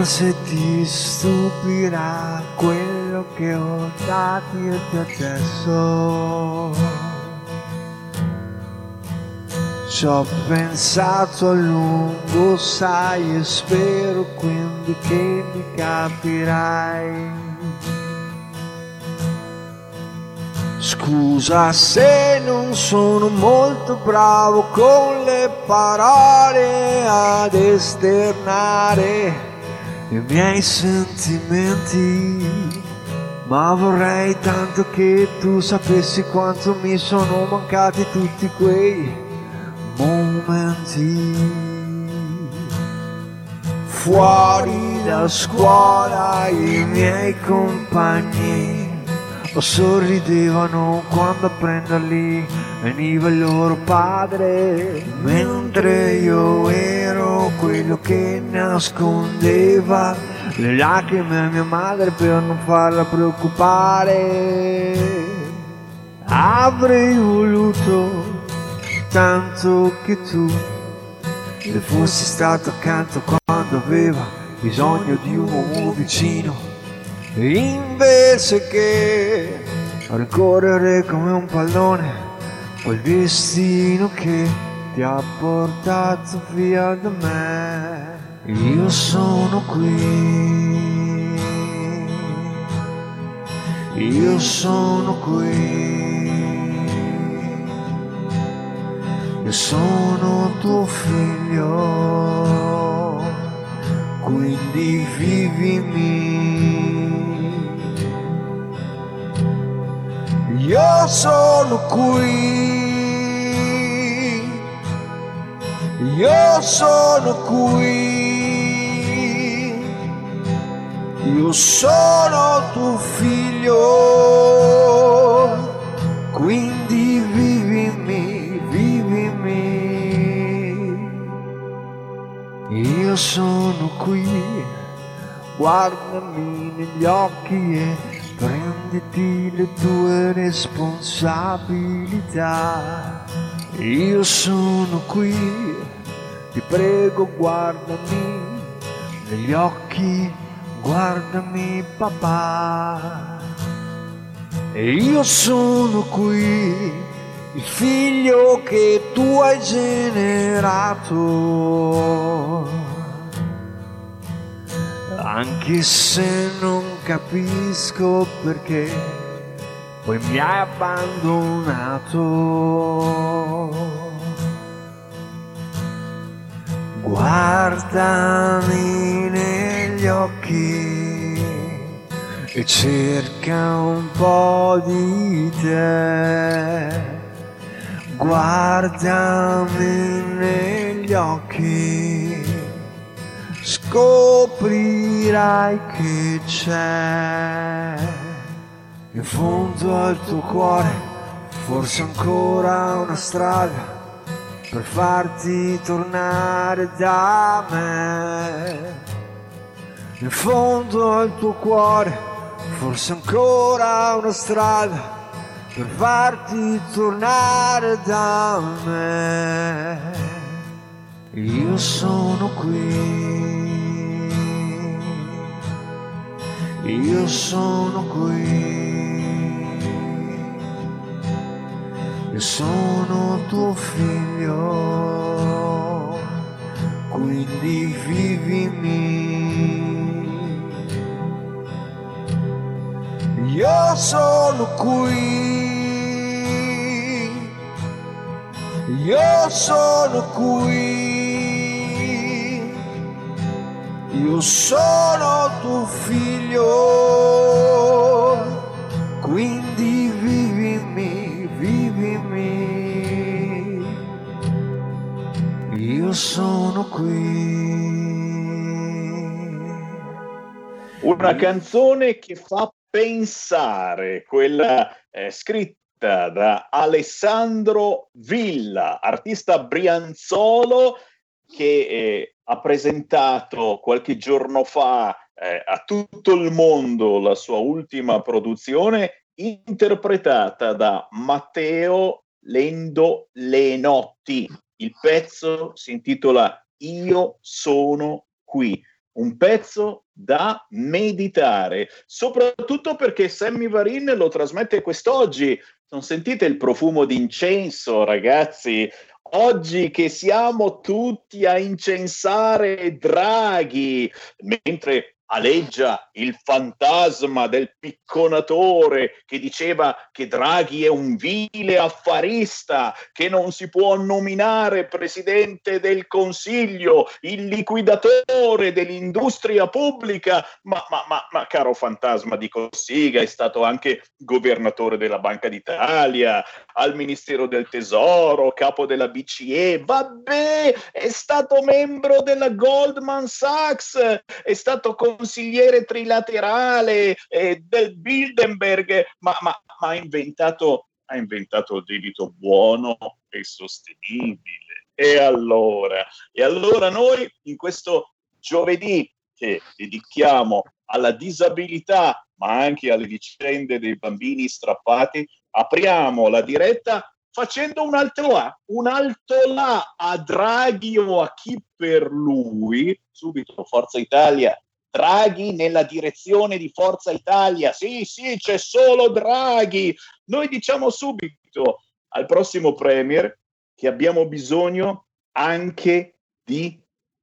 Forse ti stupirà quello che ho da dirti adesso. Ci ho pensato a lungo, sai, e spero quindi che mi capirai. Scusa se non sono molto bravo con le parole ad esternare i miei sentimenti, ma vorrei tanto che tu sapessi quanto mi sono mancati tutti quei momenti. Fuori da scuola i miei compagni o sorridevano quando a prenderli veniva il loro padre, mentre io ero quello che nascondeva le lacrime a mia madre per non farla preoccupare. Avrei voluto tanto che tu le fossi stato accanto quando aveva bisogno di un uomo vicino invece che ricorrere come un pallone quel destino che ti ha portato via da me. Io sono qui. Io sono qui. Io sono tuo figlio. Quindi vivimi io sono qui, io sono qui, io sono tuo figlio, quindi vivimi, vivimi. Io sono qui, guardami negli occhi e prenditi le tue responsabilità. Io sono qui, ti prego guardami negli occhi, guardami papà. E io sono qui, il figlio che tu hai generato anche se non capisco perché poi mi hai abbandonato. Guardami negli occhi e cerca un po' di te. Guardami negli occhi scoprirai che c'è. In fondo al tuo cuore forse ancora una strada per farti tornare da me. In fondo al tuo cuore forse ancora una strada per farti tornare da me. Io sono qui io sono qui, io sono tuo figlio, quindi vivimi. Io sono qui, io sono qui. Io sono tuo figlio, quindi vivimi, vivimi. Io sono qui. Una canzone che fa Pensare, quella eh, scritta da Alessandro Villa, artista brianzolo che eh, ha presentato qualche giorno fa eh, a tutto il mondo la sua ultima produzione interpretata da Matteo Lendo Lenotti. Il pezzo si intitola Io sono qui, un pezzo da meditare, soprattutto perché Sammy Varin lo trasmette quest'oggi. Non sentite il profumo d'incenso, ragazzi? Oggi che siamo tutti a incensare Draghi, mentre aleggia il fantasma del picconatore che diceva che Draghi è un vile affarista, che non si può nominare presidente del Consiglio, il liquidatore dell'industria pubblica, ma, ma, ma, ma caro fantasma di Cossiga, è stato anche governatore della Banca d'Italia, al Ministero del Tesoro, capo della BCE, vabbè, è stato membro della Goldman Sachs, è stato con consigliere trilaterale eh, del Bilderberg, ma, ma, ma ha, inventato, ha inventato il debito buono e sostenibile. E allora, e allora noi in questo giovedì che dedichiamo alla disabilità, ma anche alle vicende dei bambini strappati, apriamo la diretta facendo un alto là, un alto là a Draghi o a chi per lui, subito Forza Italia Draghi nella direzione di Forza Italia. Sì, sì, c'è solo Draghi. Noi diciamo subito al prossimo Premier che abbiamo bisogno anche di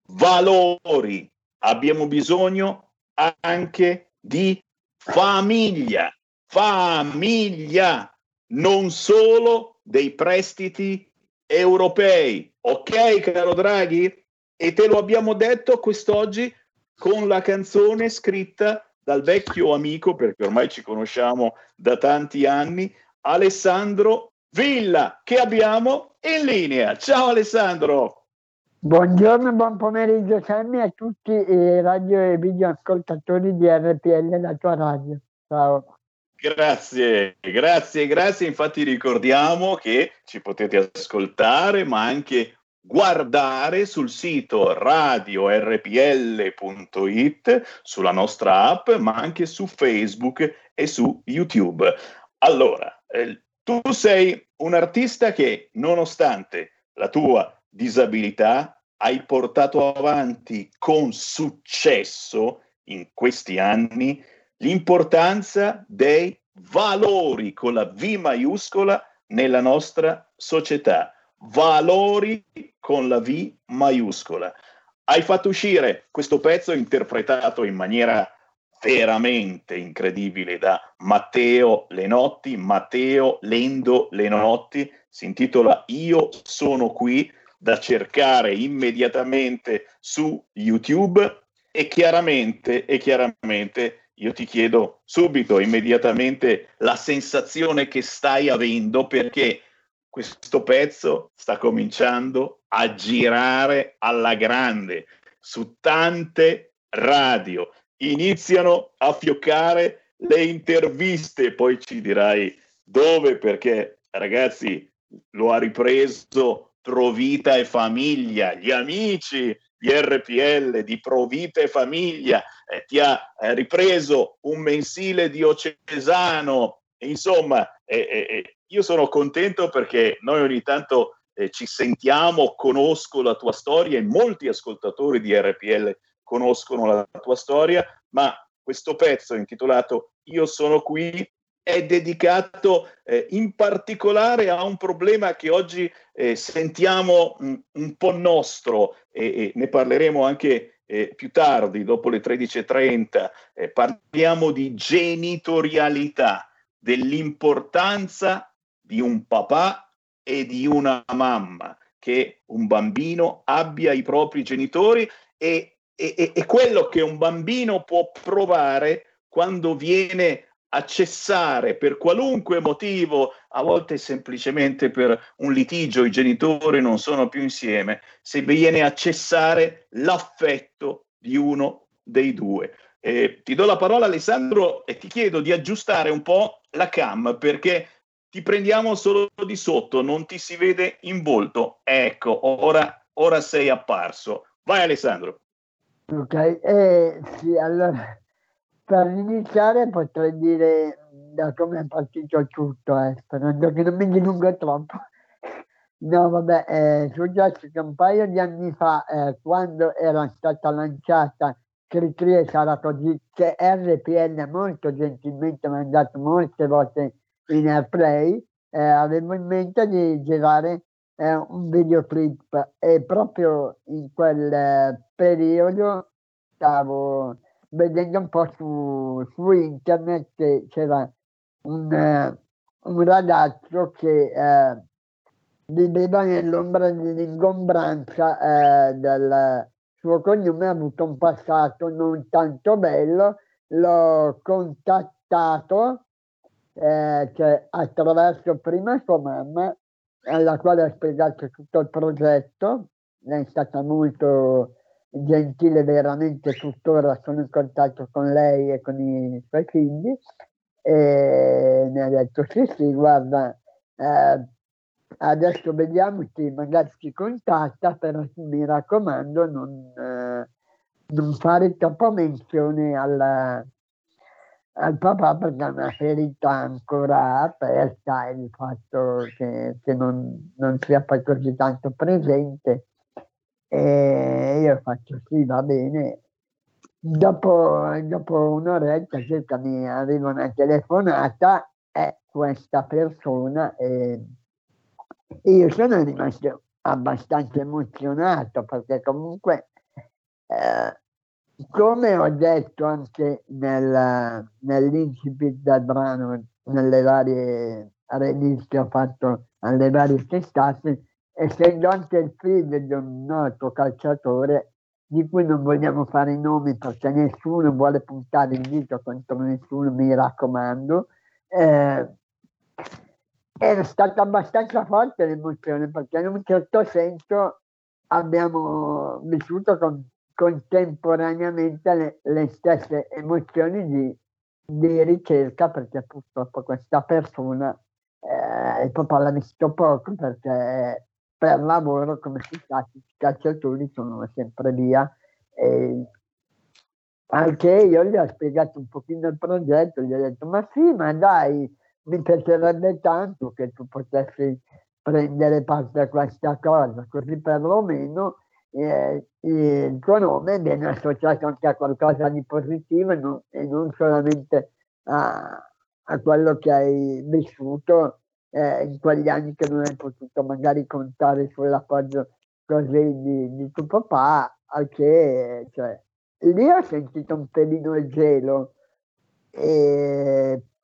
valori, abbiamo bisogno anche di famiglia, famiglia, non solo dei prestiti europei. Ok, caro Draghi? E te lo abbiamo detto quest'oggi con la canzone scritta dal vecchio amico, perché ormai ci conosciamo da tanti anni, Alessandro Villa, che abbiamo in linea. Ciao Alessandro! Buongiorno e buon pomeriggio Sammy a tutti i radio e video ascoltatori di RPL, la tua radio. Ciao. Grazie, grazie, grazie. Infatti ricordiamo che ci potete ascoltare, ma anche guardare sul sito radiorpl.it, sulla nostra app, ma anche su Facebook e su YouTube. Allora, eh, tu sei un artista che, nonostante la tua disabilità, hai portato avanti con successo in questi anni l'importanza dei valori con la V maiuscola nella nostra società valori con la V maiuscola. Hai fatto uscire questo pezzo interpretato in maniera veramente incredibile da Matteo Lenotti, Matteo Lendo Lenotti, si intitola Io sono qui, da cercare immediatamente su YouTube e chiaramente, e chiaramente io ti chiedo subito, immediatamente, la sensazione che stai avendo perché questo pezzo sta cominciando a girare alla grande su tante radio. Iniziano a fioccare le interviste, poi ci dirai dove, perché ragazzi lo ha ripreso Provita e Famiglia, gli amici di RPL, di Provita e Famiglia, eh, ti ha eh, ripreso un mensile diocesano, insomma, io sono contento perché noi ogni tanto eh, ci sentiamo, conosco la tua storia e molti ascoltatori di RPL conoscono la tua storia, ma questo pezzo intitolato Io sono qui è dedicato eh, in particolare a un problema che oggi eh, sentiamo mh, un po' nostro e, e ne parleremo anche eh, più tardi, dopo le 13.30. Eh, parliamo di genitorialità, dell'importanza di un papà e di una mamma, che un bambino abbia i propri genitori e, e, e quello che un bambino può provare quando viene a cessare per qualunque motivo, a volte semplicemente per un litigio, i genitori non sono più insieme, se viene a cessare l'affetto di uno dei due. Eh, ti do la parola Alessandro e ti chiedo di aggiustare un po' la cam perché ti prendiamo solo di sotto, non ti si vede in volto. Ecco, ora, ora sei apparso. Vai Alessandro. Ok, eh, sì, allora per iniziare potrei dire da come è partito tutto, eh, sperando che non mi dilunga troppo. No, vabbè, è successo che un paio di anni fa, eh, quando era stata lanciata Cricri e sarà così, che RPL molto gentilmente mi ha mandato molte volte in airplay, eh, avevo in mente di girare eh, un videoclip. E proprio in quel eh, periodo stavo vedendo un po' su, su internet che c'era un, eh, un ragazzo che eh, viveva nell'ombra dell'ingombranza eh, del suo cognome, ha avuto un passato non tanto bello, l'ho contattato eh, cioè, attraverso prima sua mamma, alla quale ha spiegato tutto il progetto, lei è stata molto gentile, veramente tuttora sono in contatto con lei e con i suoi figli, e mi ha detto sì sì, guarda, eh, adesso vediamoci, magari ci contatta, però mi raccomando non, eh, non fare troppa menzione alla, al papà perché è una ferita ancora aperta il fatto che, che non, non, sia poi così tanto presente. E io faccio sì va bene. Dopo, dopo un'oretta circa mi arriva una telefonata è questa persona e io sono rimasto abbastanza emozionato perché comunque eh, come ho detto anche nel, nell'incipit del brano, nelle varie release che ho fatto alle varie testate, essendo anche il figlio di un noto calciatore di cui non vogliamo fare i nomi perché nessuno vuole puntare il dito contro nessuno, mi raccomando, eh, era stata abbastanza forte l'emozione perché in un certo senso abbiamo vissuto con contemporaneamente le, le stesse emozioni di, di, ricerca perché purtroppo questa persona eh, papà l'ha visto poco perché per lavoro come si sa i calciatori sono sempre via. E anche io gli ho spiegato un pochino il progetto gli ho detto ma sì ma dai mi piacerebbe tanto che tu potessi prendere parte a questa cosa così perlomeno eh, il tuo nome viene associato anche a qualcosa di positivo e non, e non solamente a, a, quello che hai vissuto eh, in quegli anni che non hai potuto magari contare sull'appoggio così di, di tuo papà, che cioè, lì ho sentito un pelino il gelo, e,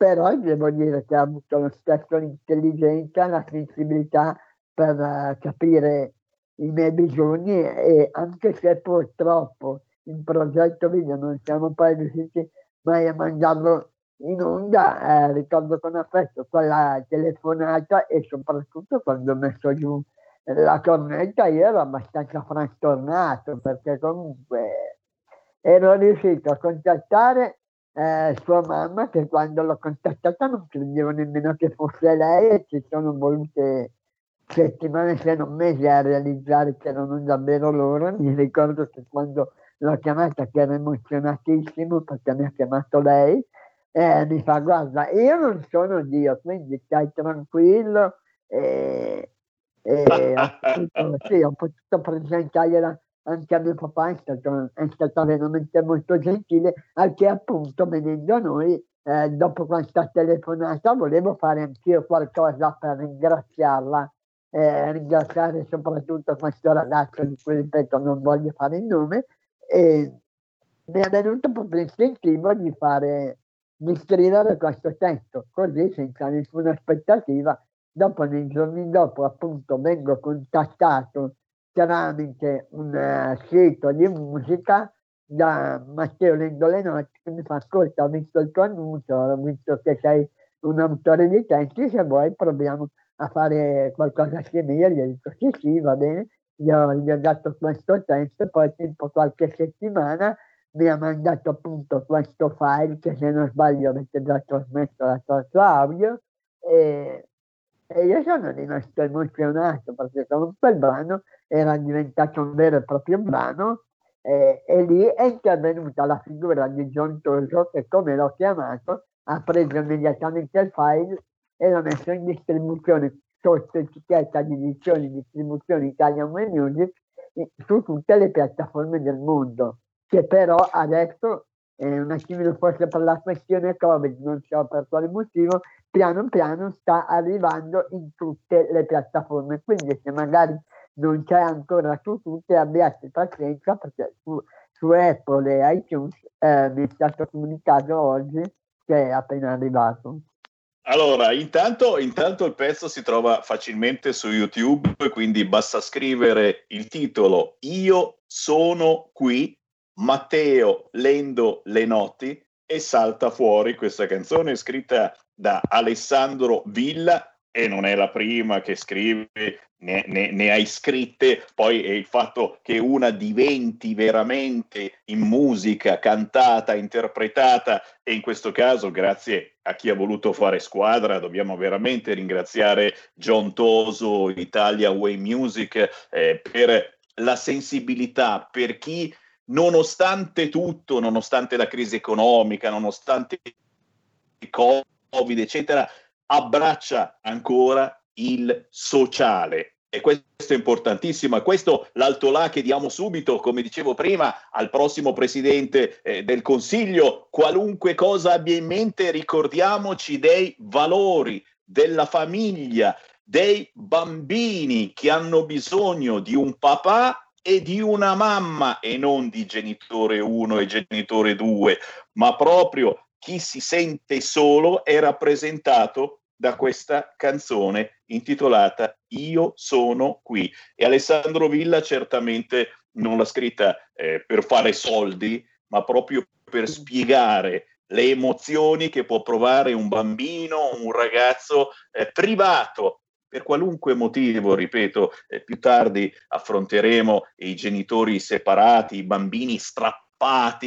però devo dire che ha avuto lo stesso l'intelligenza, la sensibilità per uh, capire i miei bisogni e anche se purtroppo in progetto video non siamo poi riusciti mai a mandarlo in onda, eh, ricordo con affetto quella telefonata e soprattutto quando ho messo giù la cornetta io ero abbastanza frastornato perché comunque ero riuscito a contattare eh, sua mamma che quando l'ho contattata non credevo nemmeno che fosse lei e ci sono volute settimane se non mesi a realizzare che erano davvero loro. Mi ricordo che quando l'ho chiamata che ero emozionatissimo perché mi ha chiamato lei eh, mi fa guarda io non sono Dio quindi stai tranquillo e, e ho, potuto, sì, ho potuto presentargliela anche a mio papà è stato, è stato veramente molto gentile al che appunto venendo a noi eh, dopo questa telefonata volevo fare anch'io qualcosa per ringraziarla eh, ringraziare soprattutto questo ragazzo di cui ripeto non voglio fare il nome e mi è venuto proprio istintivo di fare di scrivere questo testo così senza nessuna aspettativa. Dopo nei giorni dopo appunto vengo contattato tramite un uh, sito di musica da Matteo Lendole Notti che mi fa ascolta ho visto il tuo annuncio ho visto che sei un autore di testi se vuoi proviamo a fare qualcosa assieme. Io gli ho detto sì, sì, va bene, gli ho, gli ho dato questo tempo, poi tempo qualche settimana mi ha mandato appunto questo file che se non sbaglio avete già trasmesso l'attraverso audio e, e io sono rimasto emozionato perché comunque il brano era diventato un vero e proprio brano e, e lì è intervenuta la figura di John Toso che come l'ho chiamato ha preso immediatamente il file e l'ha messo in distribuzione sotto etichetta di edizioni distribuzione Italian Way Music su tutte le piattaforme del mondo che però adesso eh, un attimino forse per la questione Covid, non so per quale motivo, piano piano sta arrivando in tutte le piattaforme. Quindi se magari non c'è ancora su tutte, abbiate pazienza perché su, su Apple e iTunes eh, mi è stato comunicato oggi che è appena arrivato. Allora, intanto, intanto, il pezzo si trova facilmente su YouTube, quindi basta scrivere il titolo Io sono qui, Matteo Lendo Lenotti e salta fuori questa canzone scritta da Alessandro Villa e non è la prima che scrive, ne, ne, ne, hai scritte, poi è il fatto che una diventi veramente in musica, cantata, interpretata, e in questo caso, grazie a chi ha voluto fare squadra, dobbiamo veramente ringraziare John Toso, Italia Way Music, eh, per la sensibilità, per chi nonostante tutto, nonostante la crisi economica, nonostante il Covid, eccetera, abbraccia ancora il sociale. E questo è importantissimo. E questo l'alto là che diamo subito, come dicevo prima, al prossimo presidente eh, del Consiglio. Qualunque cosa abbia in mente, ricordiamoci dei valori della famiglia, dei bambini che hanno bisogno di un papà e di una mamma e non di genitore 1 e genitore 2, ma proprio chi si sente solo è rappresentato da questa canzone intitolata Io sono qui. E Alessandro Villa certamente non l'ha scritta eh, per fare soldi, ma proprio per spiegare le emozioni che può provare un bambino, un ragazzo eh, privato per qualunque motivo, ripeto, eh, più tardi affronteremo i genitori separati, i bambini strappati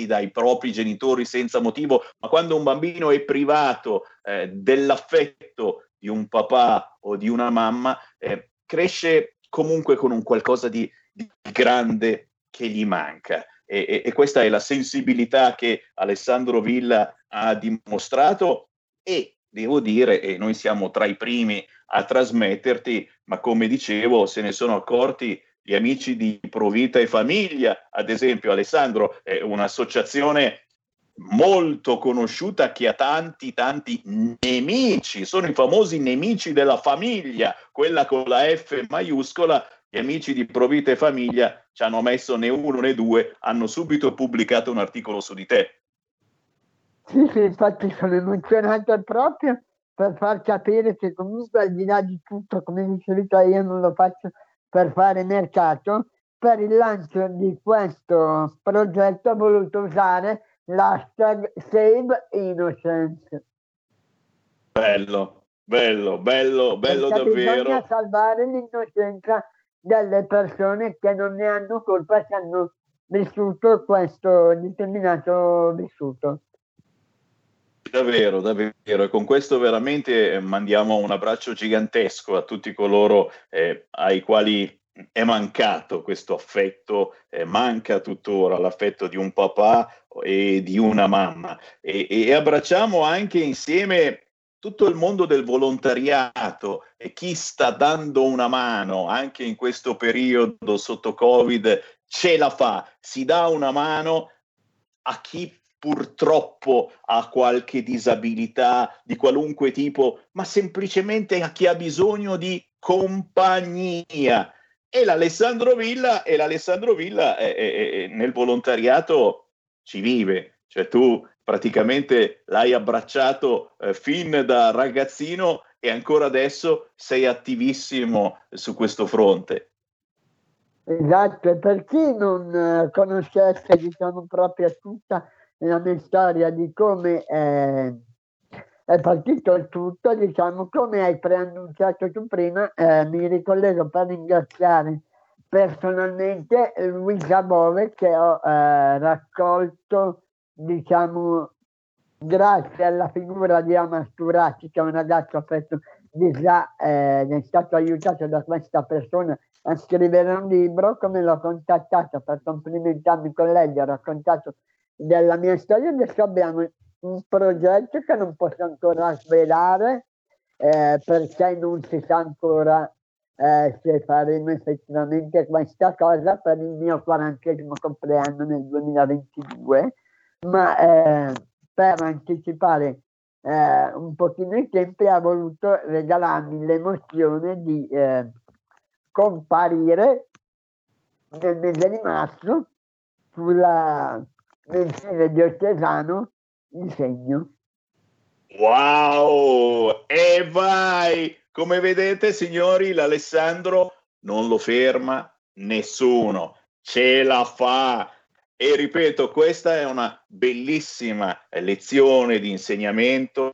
dai propri genitori senza motivo, ma quando un bambino è privato eh, dell'affetto di un papà o di una mamma, eh, cresce comunque con un qualcosa di, di grande che gli manca. E, e, e, questa è la sensibilità che Alessandro Villa ha dimostrato e devo dire, e noi siamo tra i primi a trasmetterti, ma come dicevo, se ne sono accorti gli amici di Provita e Famiglia, ad esempio Alessandro, è un'associazione molto conosciuta che ha tanti tanti nemici, sono i famosi nemici della famiglia, quella con la F maiuscola, gli amici di Provita e Famiglia ci hanno messo né uno né due, hanno subito pubblicato un articolo su di te. Sì, sì, infatti sono emozionato proprio per far capire che comunque al di là di tutto, come dicevi io non lo faccio per fare mercato, per il lancio di questo progetto ho voluto usare l'hashtag Save Innocence. Bello, bello, bello, bello Perché davvero. Bisogna salvare l'innocenza delle persone che non ne hanno colpa se hanno vissuto questo determinato vissuto. Davvero, davvero. E con questo veramente eh, mandiamo un abbraccio gigantesco a tutti coloro eh, ai quali è mancato questo affetto, eh, manca tuttora l'affetto di un papà e di una mamma. E, e abbracciamo anche insieme tutto il mondo del volontariato e chi sta dando una mano anche in questo periodo sotto Covid ce la fa, si dà una mano a chi purtroppo ha qualche disabilità di qualunque tipo, ma semplicemente a chi ha bisogno di compagnia. E l'Alessandro Villa, e l'Alessandro Villa è, è, è, nel volontariato ci vive, cioè tu praticamente l'hai abbracciato eh, fin da ragazzino e ancora adesso sei attivissimo su questo fronte. Esatto, e per chi non eh, conoscesse diciamo proprio tutta nella mia storia di come è, è partito il tutto, diciamo, come hai preannunciato tu prima, eh, mi ricollego per ringraziare personalmente Luisa Bove che ho eh, raccolto, diciamo, grazie alla figura di Amasturati, che è un ragazzo aperto di già eh, è stato aiutato da questa persona a scrivere un libro, come l'ho contattato per complimentarmi con lei, gli ho raccontato della mia storia, adesso abbiamo un progetto che non posso ancora svelare eh, perché non si sa ancora eh, se faremo effettivamente questa cosa per il mio 40 compleanno nel 2022, ma eh, per anticipare eh, un pochino i tempi ha voluto regalarmi l'emozione di eh, comparire nel mese di marzo sulla mensile diocesano il segno. Wow! E vai! Come vedete, signori, l'Alessandro non lo ferma nessuno, ce la fa. E ripeto, questa è una bellissima lezione di insegnamento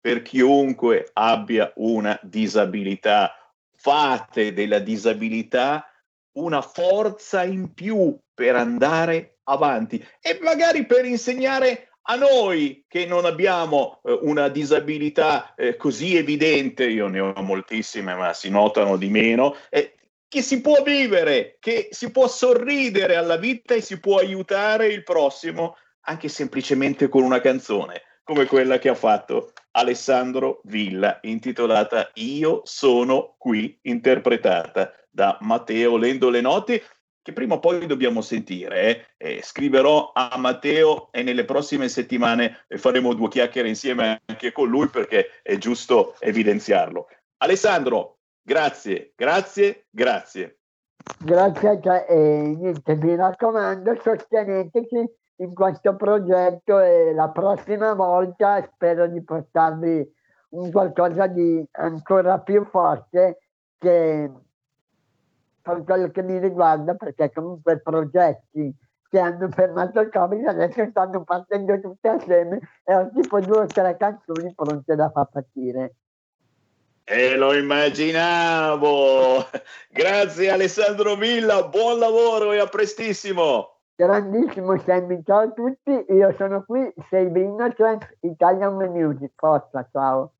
per chiunque abbia una disabilità. Fate della disabilità una forza in più per andare avanti. E magari per insegnare a noi che non abbiamo eh, una disabilità eh, così evidente, io ne ho moltissime ma si notano di meno, eh, che si può vivere, che si può sorridere alla vita e si può aiutare il prossimo anche semplicemente con una canzone come quella che ha fatto Alessandro Villa, intitolata Io sono qui, interpretata da Matteo Lendo le noti che prima o poi dobbiamo sentire. Eh. Eh, scriverò a Matteo e nelle prossime settimane faremo due chiacchiere insieme anche con lui perché è giusto evidenziarlo. Alessandro, grazie, grazie, grazie. Grazie a te e niente, mi raccomando, sosteneteci in questo progetto e la prossima volta spero di portarvi un qualcosa di ancora più forte che per quello che mi riguarda, perché comunque progetti che hanno fermato il Covid adesso stanno partendo tutti assieme e ho tipo due o tre canzoni pronte da far partire. E lo immaginavo! Grazie Alessandro Villa, buon lavoro e a prestissimo! Grandissimo Sammy, ciao a tutti, io sono qui, sei Innocent, Italian Music, forza, ciao!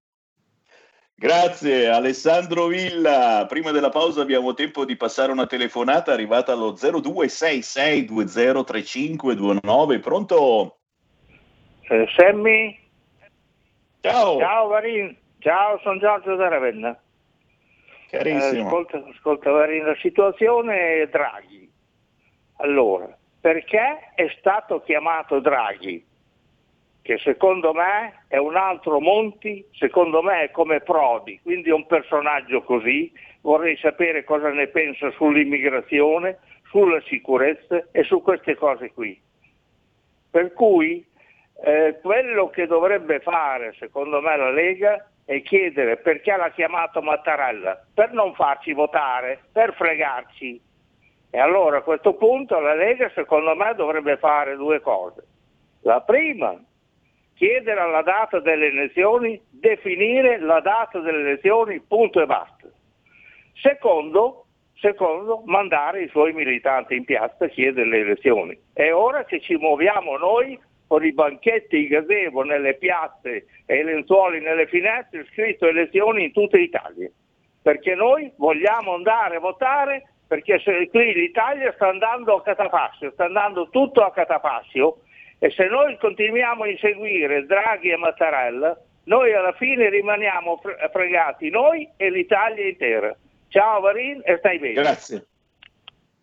Grazie Alessandro Villa. Prima della pausa abbiamo tempo di passare una telefonata arrivata allo 0266203529. Pronto? Eh, Sammy? Ciao. Ciao Varin. Ciao, sono Giorgio da Ravenna. Carissimo. Eh, ascolta, ascolta Varin, la situazione è Draghi. Allora, perché è stato chiamato Draghi? Che secondo me è un altro Monti, secondo me è come Prodi, quindi è un personaggio così, vorrei sapere cosa ne pensa sull'immigrazione, sulla sicurezza e su queste cose qui. Per cui eh, quello che dovrebbe fare secondo me la Lega è chiedere perché l'ha chiamato Mattarella, per non farci votare, per fregarci. E allora a questo punto la Lega secondo me dovrebbe fare due cose. La prima chiedere alla data delle elezioni, definire la data delle elezioni, punto e basta. Secondo, secondo, mandare i suoi militanti in piazza a chiedere le elezioni. È ora che ci muoviamo noi con i banchetti, i gazebo nelle piazze e i lenzuoli nelle finestre, scritto elezioni in tutta Italia. Perché noi vogliamo andare a votare perché qui l'Italia sta andando a catapascio, sta andando tutto a catapascio e se noi continuiamo a inseguire Draghi e Mattarella, noi alla fine rimaniamo fregati noi e l'Italia intera. Ciao Varin e stai bene. Grazie.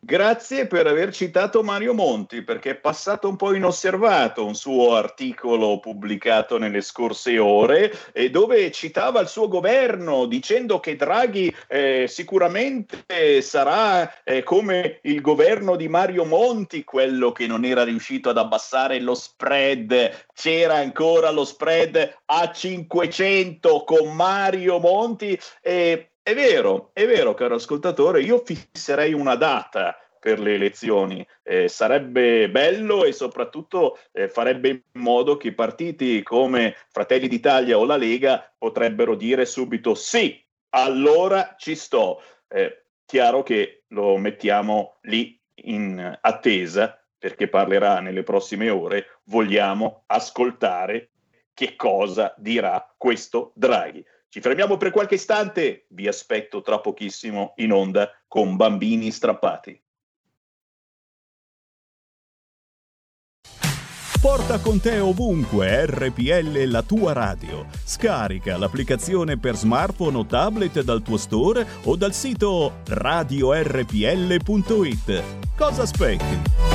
Grazie per aver citato Mario Monti, perché è passato un po' inosservato un suo articolo pubblicato nelle scorse ore, e dove citava il suo governo dicendo che Draghi eh, sicuramente sarà eh, come il governo di Mario Monti, quello che non era riuscito ad abbassare lo spread. C'era ancora lo spread a 500 con Mario Monti. E è vero, è vero, caro ascoltatore, io fisserei una data per le elezioni. Eh, sarebbe bello e soprattutto eh, farebbe in modo che partiti come Fratelli d'Italia o la Lega potrebbero dire subito sì, allora ci sto. Eh, chiaro che lo mettiamo lì in attesa perché parlerà nelle prossime ore, vogliamo ascoltare che cosa dirà questo Draghi. Ci fermiamo per qualche istante, vi aspetto tra pochissimo in onda con bambini strappati. Porta con te ovunque RPL la tua radio. Scarica l'applicazione per smartphone o tablet dal tuo store o dal sito radiorpl.it. Cosa aspetti?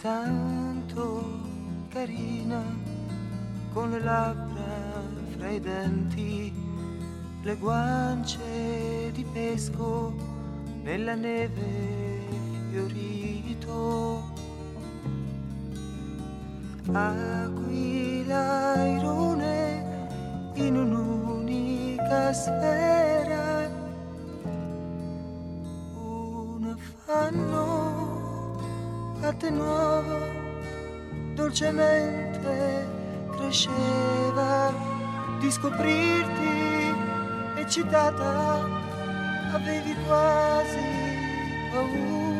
Tanto carina con le labbra fra i denti, le guance di pesco nella neve fiorito. Aquila irone in un'unica sfera, un affanno parte nuovo dolcemente cresceva di scoprirti eccitata avevi quasi paura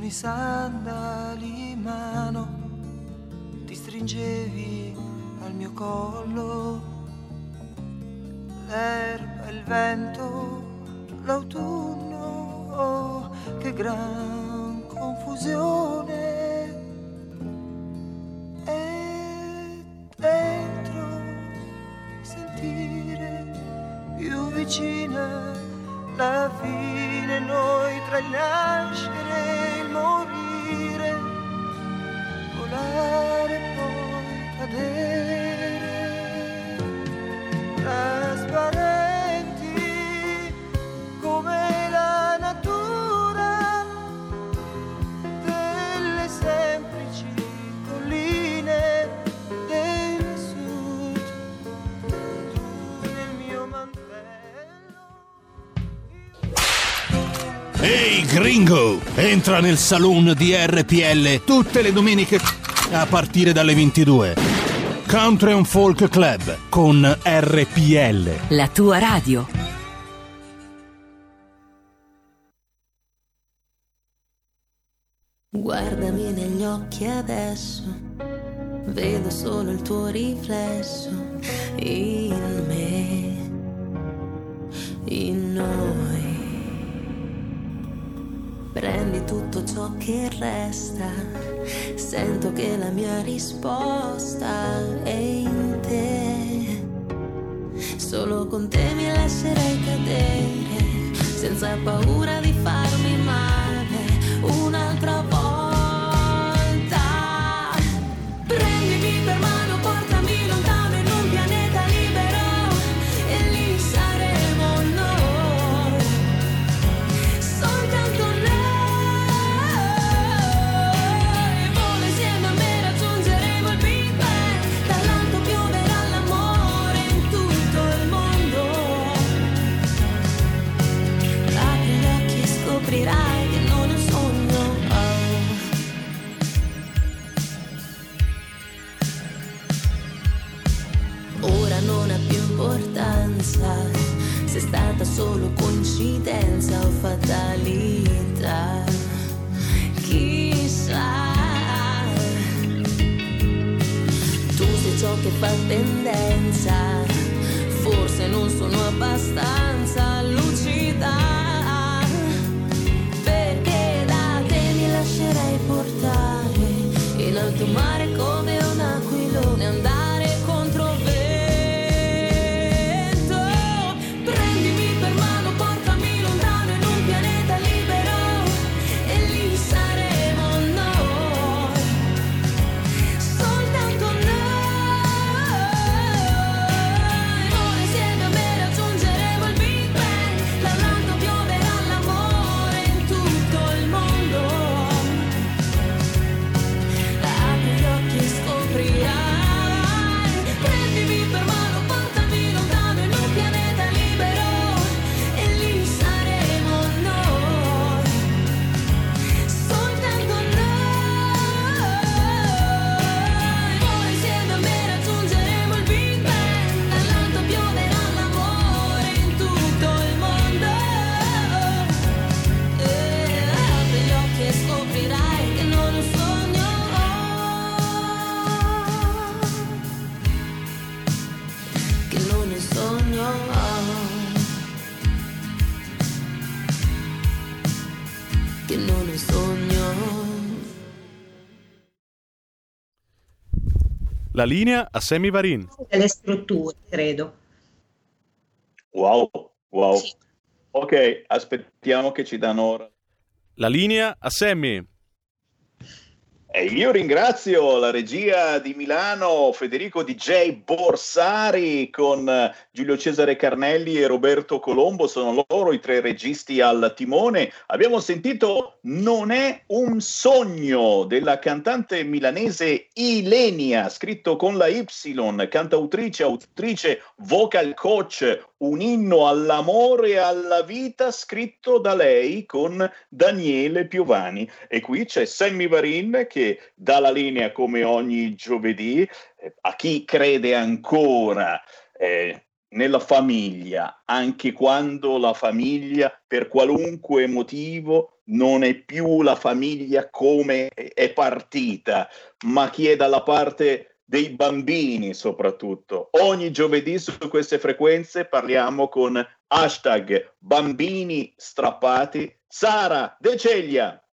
con i sandali in mano, ti stringevi al mio collo, l'erba, il vento, l'autunno, oh, che gran confusione. Entra nel saloon di RPL tutte le domeniche a partire dalle 22. Country and Folk Club con RPL. La tua radio. Guardami negli occhi adesso, vedo solo il tuo riflesso in me, in noi. Prendi tutto ciò che resta, sento che la mia risposta è in te. Solo con te mi lascerei cadere, senza paura di farmi male un'altra solo coincidenza o fatalità. Chissà. Tu sei ciò che fa tendenza, forse non sono abbastanza La linea a Semi Varin. delle strutture, credo. Wow, wow. Ok, aspettiamo che ci danno ora. La linea a Sammy. E io ringrazio la regia di Milano, Federico DJ Borsari con eh, Giulio Cesare Carnelli e Roberto Colombo, sono loro i tre registi al timone. Abbiamo sentito Non è un sogno della cantante milanese Ilenia, scritto con la Y, cantautrice, autrice, vocal coach, un inno all'amore e alla vita scritto da lei con Daniele Piovani. E qui c'è Sammy Varin che dà la linea come ogni giovedì eh, a chi crede ancora eh, nella famiglia, anche quando la famiglia per qualunque motivo non è più la famiglia come è partita, ma chi è dalla parte dei bambini soprattutto. Ogni giovedì su queste frequenze parliamo con hashtag bambini strappati. Sara De Ceglia.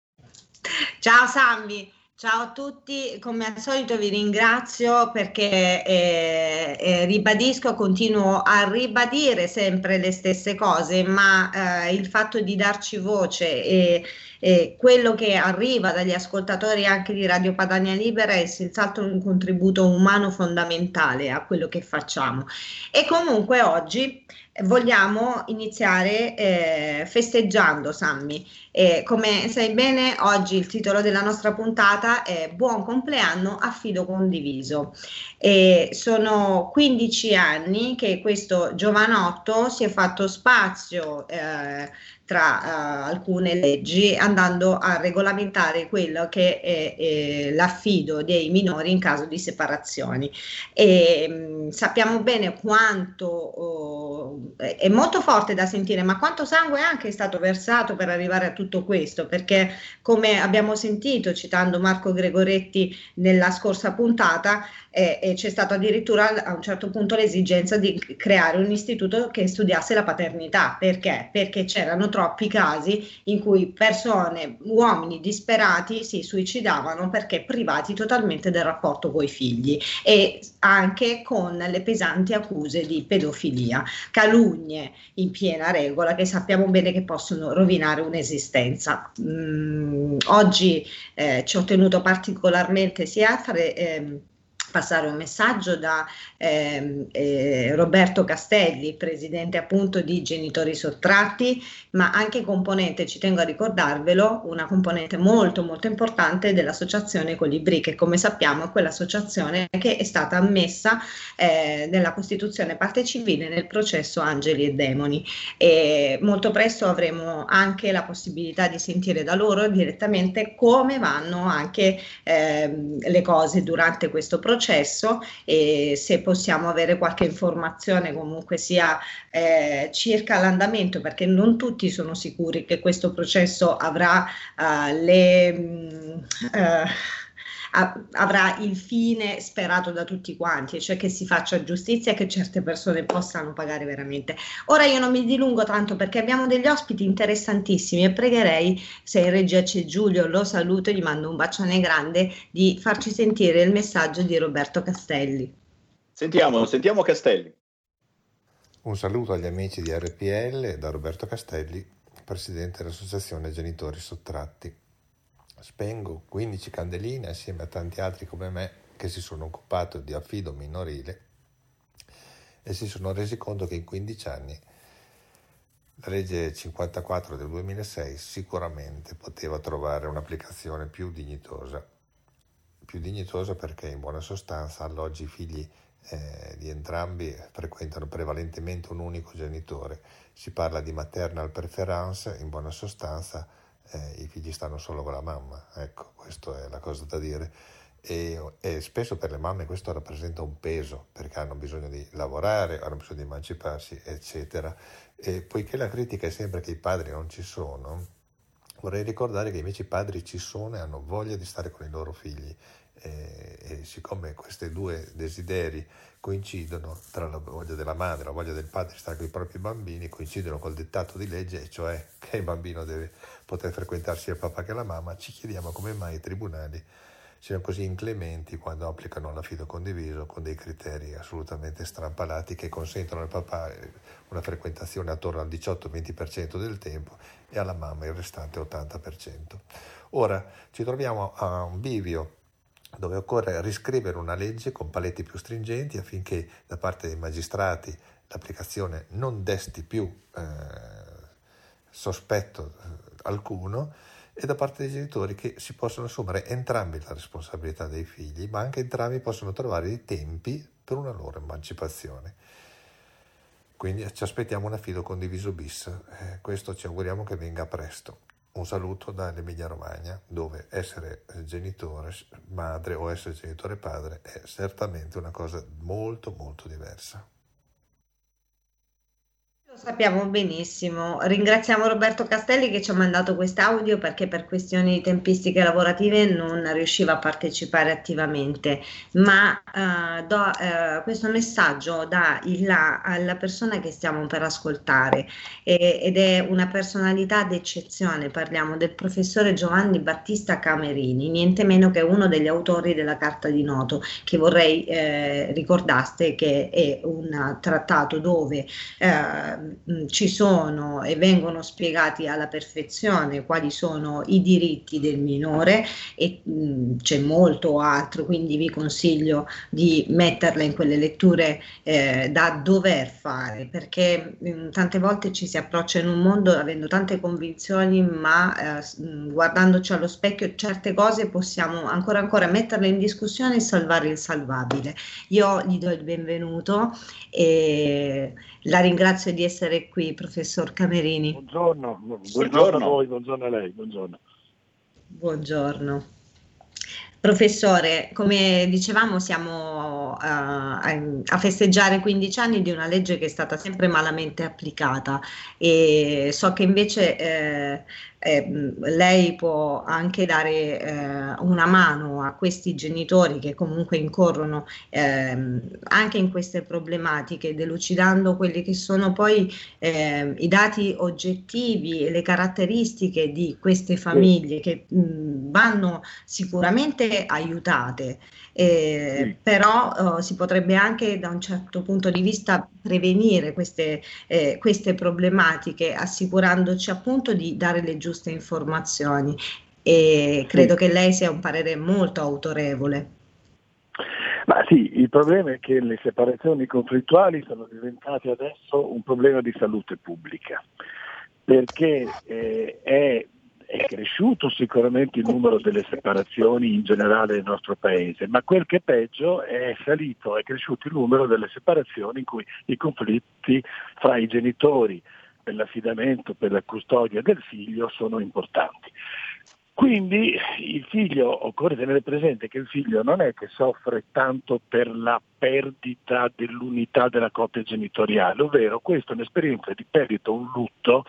Ciao Sammy, ciao a tutti, come al solito vi ringrazio perché eh, eh, ribadisco, continuo a ribadire sempre le stesse cose, ma eh, il fatto di darci voce e, e quello che arriva dagli ascoltatori anche di Radio Padania Libera è senz'altro un contributo umano fondamentale a quello che facciamo. E comunque oggi vogliamo iniziare eh, festeggiando, Sammy. Eh, come sai bene, oggi il titolo della nostra puntata è Buon compleanno a filo condiviso. E sono 15 anni che questo giovanotto si è fatto spazio eh, tra uh, alcune leggi andando a regolamentare quello che è, è l'affido dei minori in caso di separazioni. E, mh, sappiamo bene quanto oh, è molto forte da sentire, ma quanto sangue anche è stato versato per arrivare a tutto questo, perché come abbiamo sentito citando Marco Gregoretti nella scorsa puntata, eh, e c'è stata addirittura a un certo punto l'esigenza di creare un istituto che studiasse la paternità. Perché? Perché c'erano troppi casi in cui persone, uomini disperati si suicidavano perché privati totalmente del rapporto con i figli e anche con le pesanti accuse di pedofilia, calunnie in piena regola che sappiamo bene che possono rovinare un'esistenza. Mm, oggi eh, ci ho tenuto particolarmente sia a fare... Eh, passare un messaggio da eh, eh, Roberto Castelli, presidente appunto di Genitori Sottratti, ma anche componente, ci tengo a ricordarvelo, una componente molto molto importante dell'associazione Colibri, che come sappiamo è quell'associazione che è stata ammessa eh, nella Costituzione parte civile nel processo Angeli e Demoni. E molto presto avremo anche la possibilità di sentire da loro direttamente come vanno anche ehm, le cose durante questo processo processo e se possiamo avere qualche informazione comunque sia eh, circa l'andamento perché non tutti sono sicuri che questo processo avrà uh, le... uh, avrà il fine sperato da tutti quanti, cioè che si faccia giustizia e che certe persone possano pagare veramente. Ora io non mi dilungo tanto perché abbiamo degli ospiti interessantissimi e pregherei, se in regia c'è Giulio, lo saluto e gli mando un bacione grande, di farci sentire il messaggio di Roberto Castelli. Sentiamo, sentiamo Castelli. Un saluto agli amici di RPL da Roberto Castelli, presidente dell'Associazione Genitori Sottratti spengo 15 candeline assieme a tanti altri come me che si sono occupati di affido minorile e si sono resi conto che in 15 anni la legge 54 del 2006 sicuramente poteva trovare un'applicazione più dignitosa. Più dignitosa perché in buona sostanza all'oggi i figli eh, di entrambi frequentano prevalentemente un unico genitore. Si parla di maternal preference, in buona sostanza eh, i figli stanno solo con la mamma, ecco, questa è la cosa da dire. E, e, spesso per le mamme questo rappresenta un peso perché hanno bisogno di lavorare, hanno bisogno di emanciparsi, eccetera. E poiché la critica è sempre che i padri non ci sono, vorrei ricordare che invece i padri ci sono e hanno voglia di stare con i loro figli. E, e siccome questi due desideri coincidono tra la voglia della madre e la voglia del padre di stare con i propri bambini, coincidono col dettato di legge, cioè che il bambino deve poter frequentare sia il papà che la mamma, ci chiediamo come mai i tribunali siano così inclementi quando applicano l'affido condiviso con dei criteri assolutamente strampalati che consentono al papà eh, una frequentazione attorno al 18-20% del tempo e alla mamma il restante 80%. Ora ci troviamo a un bivio dove occorre riscrivere una legge con paletti più stringenti affinché da parte dei magistrati l'applicazione non desti più eh, sospetto eh, alcuno e da parte dei genitori che si possono assumere entrambi la responsabilità dei figli, ma anche entrambi possono trovare i tempi per una loro emancipazione. Quindi ci aspettiamo un affido condiviso bis, eh, questo ci auguriamo che venga presto. Un saluto dall'Emilia Romagna, dove essere genitore madre o essere genitore padre è certamente una cosa molto molto diversa. Sappiamo benissimo. Ringraziamo Roberto Castelli che ci ha mandato quest'audio perché per questioni di tempistiche lavorative non riusciva a partecipare attivamente, ma uh, do uh, questo messaggio da il là alla persona che stiamo per ascoltare e, ed è una personalità d'eccezione. Parliamo del professore Giovanni Battista Camerini, niente meno che uno degli autori della Carta di Noto, che vorrei eh, ricordaste che è un trattato dove eh, mh, ci sono e vengono spiegati alla perfezione quali sono i diritti del minore e mh, c'è molto altro, quindi vi consiglio di metterla in quelle letture eh, da dover fare, perché mh, tante volte ci si approccia in un mondo avendo tante convinzioni, ma eh, guardandoci allo specchio certe cose possiamo ancora ancora metterle in discussione e salvare il salvabile. Io gli do il benvenuto e la ringrazio di essere essere qui, professor Camerini. Buongiorno, buongiorno, a voi, buongiorno a lei, buongiorno. Buongiorno. Professore, come dicevamo, siamo uh, a festeggiare 15 anni di una legge che è stata sempre malamente applicata e so che invece eh, eh, lei può anche dare eh, una mano a questi genitori che comunque incorrono ehm, anche in queste problematiche, delucidando quelli che sono poi ehm, i dati oggettivi e le caratteristiche di queste famiglie che mh, vanno sicuramente aiutate. Eh, sì. però eh, si potrebbe anche da un certo punto di vista prevenire queste, eh, queste problematiche assicurandoci appunto di dare le giuste informazioni e credo sì. che lei sia un parere molto autorevole. Ma sì, il problema è che le separazioni conflittuali sono diventate adesso un problema di salute pubblica, perché eh, è è cresciuto sicuramente il numero delle separazioni in generale nel nostro paese, ma quel che è peggio è salito, è cresciuto il numero delle separazioni in cui i conflitti fra i genitori per l'affidamento, per la custodia del figlio sono importanti. Quindi il figlio, occorre tenere presente che il figlio non è che soffre tanto per la perdita dell'unità della coppia genitoriale, ovvero questa è un'esperienza di perdita, un lutto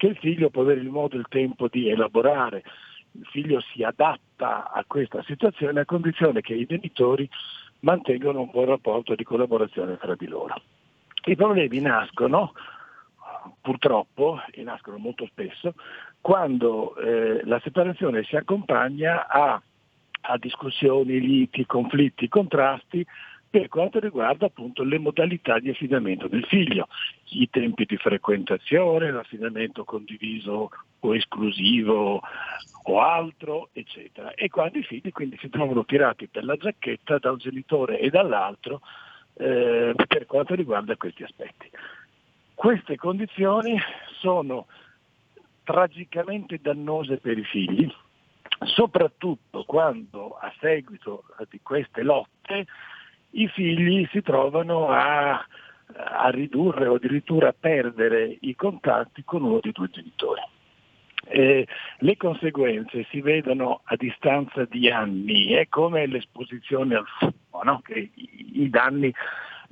che il figlio può avere il modo e il tempo di elaborare. Il figlio si adatta a questa situazione a condizione che i genitori mantengano un buon rapporto di collaborazione fra di loro. I problemi nascono, purtroppo, e nascono molto spesso, quando eh, la separazione si accompagna a, a discussioni, liti, conflitti, contrasti per quanto riguarda appunto le modalità di affidamento del figlio, i tempi di frequentazione, l'affidamento condiviso o esclusivo o altro, eccetera. E quando i figli quindi si trovano tirati per la giacchetta da un genitore e dall'altro eh, per quanto riguarda questi aspetti. Queste condizioni sono tragicamente dannose per i figli, soprattutto quando a seguito di queste lotte i figli si trovano a, a ridurre o addirittura a perdere i contatti con uno dei due genitori. Eh, le conseguenze si vedono a distanza di anni, è come l'esposizione al fumo, no? i, i danni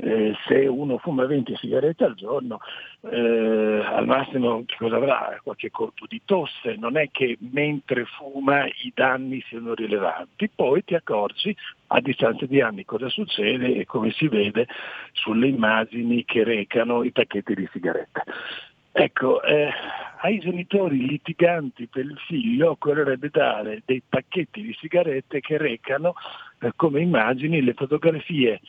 eh, se uno fuma 20 sigarette al giorno, eh, al massimo cosa avrà? Qualche colpo di tosse, non è che mentre fuma i danni siano rilevanti, poi ti accorgi a distanza di anni cosa succede e come si vede sulle immagini che recano i pacchetti di sigarette. Ecco, eh, ai genitori litiganti per il figlio occorrerebbe dare dei pacchetti di sigarette che recano eh, come immagini le fotografie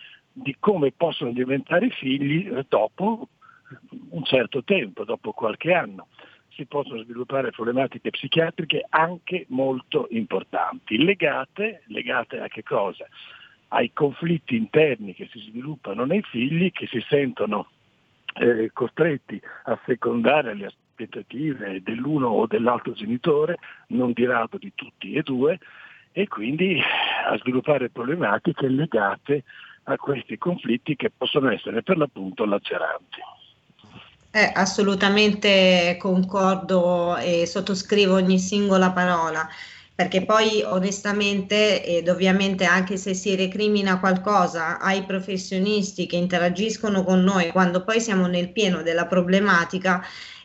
di come possono diventare figli dopo un certo tempo, dopo qualche anno. Si possono sviluppare problematiche psichiatriche anche molto importanti, legate, legate a che cosa? Ai conflitti interni che si sviluppano nei figli che si sentono eh, costretti a secondare le aspettative dell'uno o dell'altro genitore, non di rado di tutti e due, e quindi a sviluppare problematiche legate a questi conflitti che possono essere per l'appunto laceranti. Eh, assolutamente concordo e sottoscrivo ogni singola parola perché poi onestamente ed ovviamente anche se si recrimina qualcosa ai professionisti che interagiscono con noi quando poi siamo nel pieno della problematica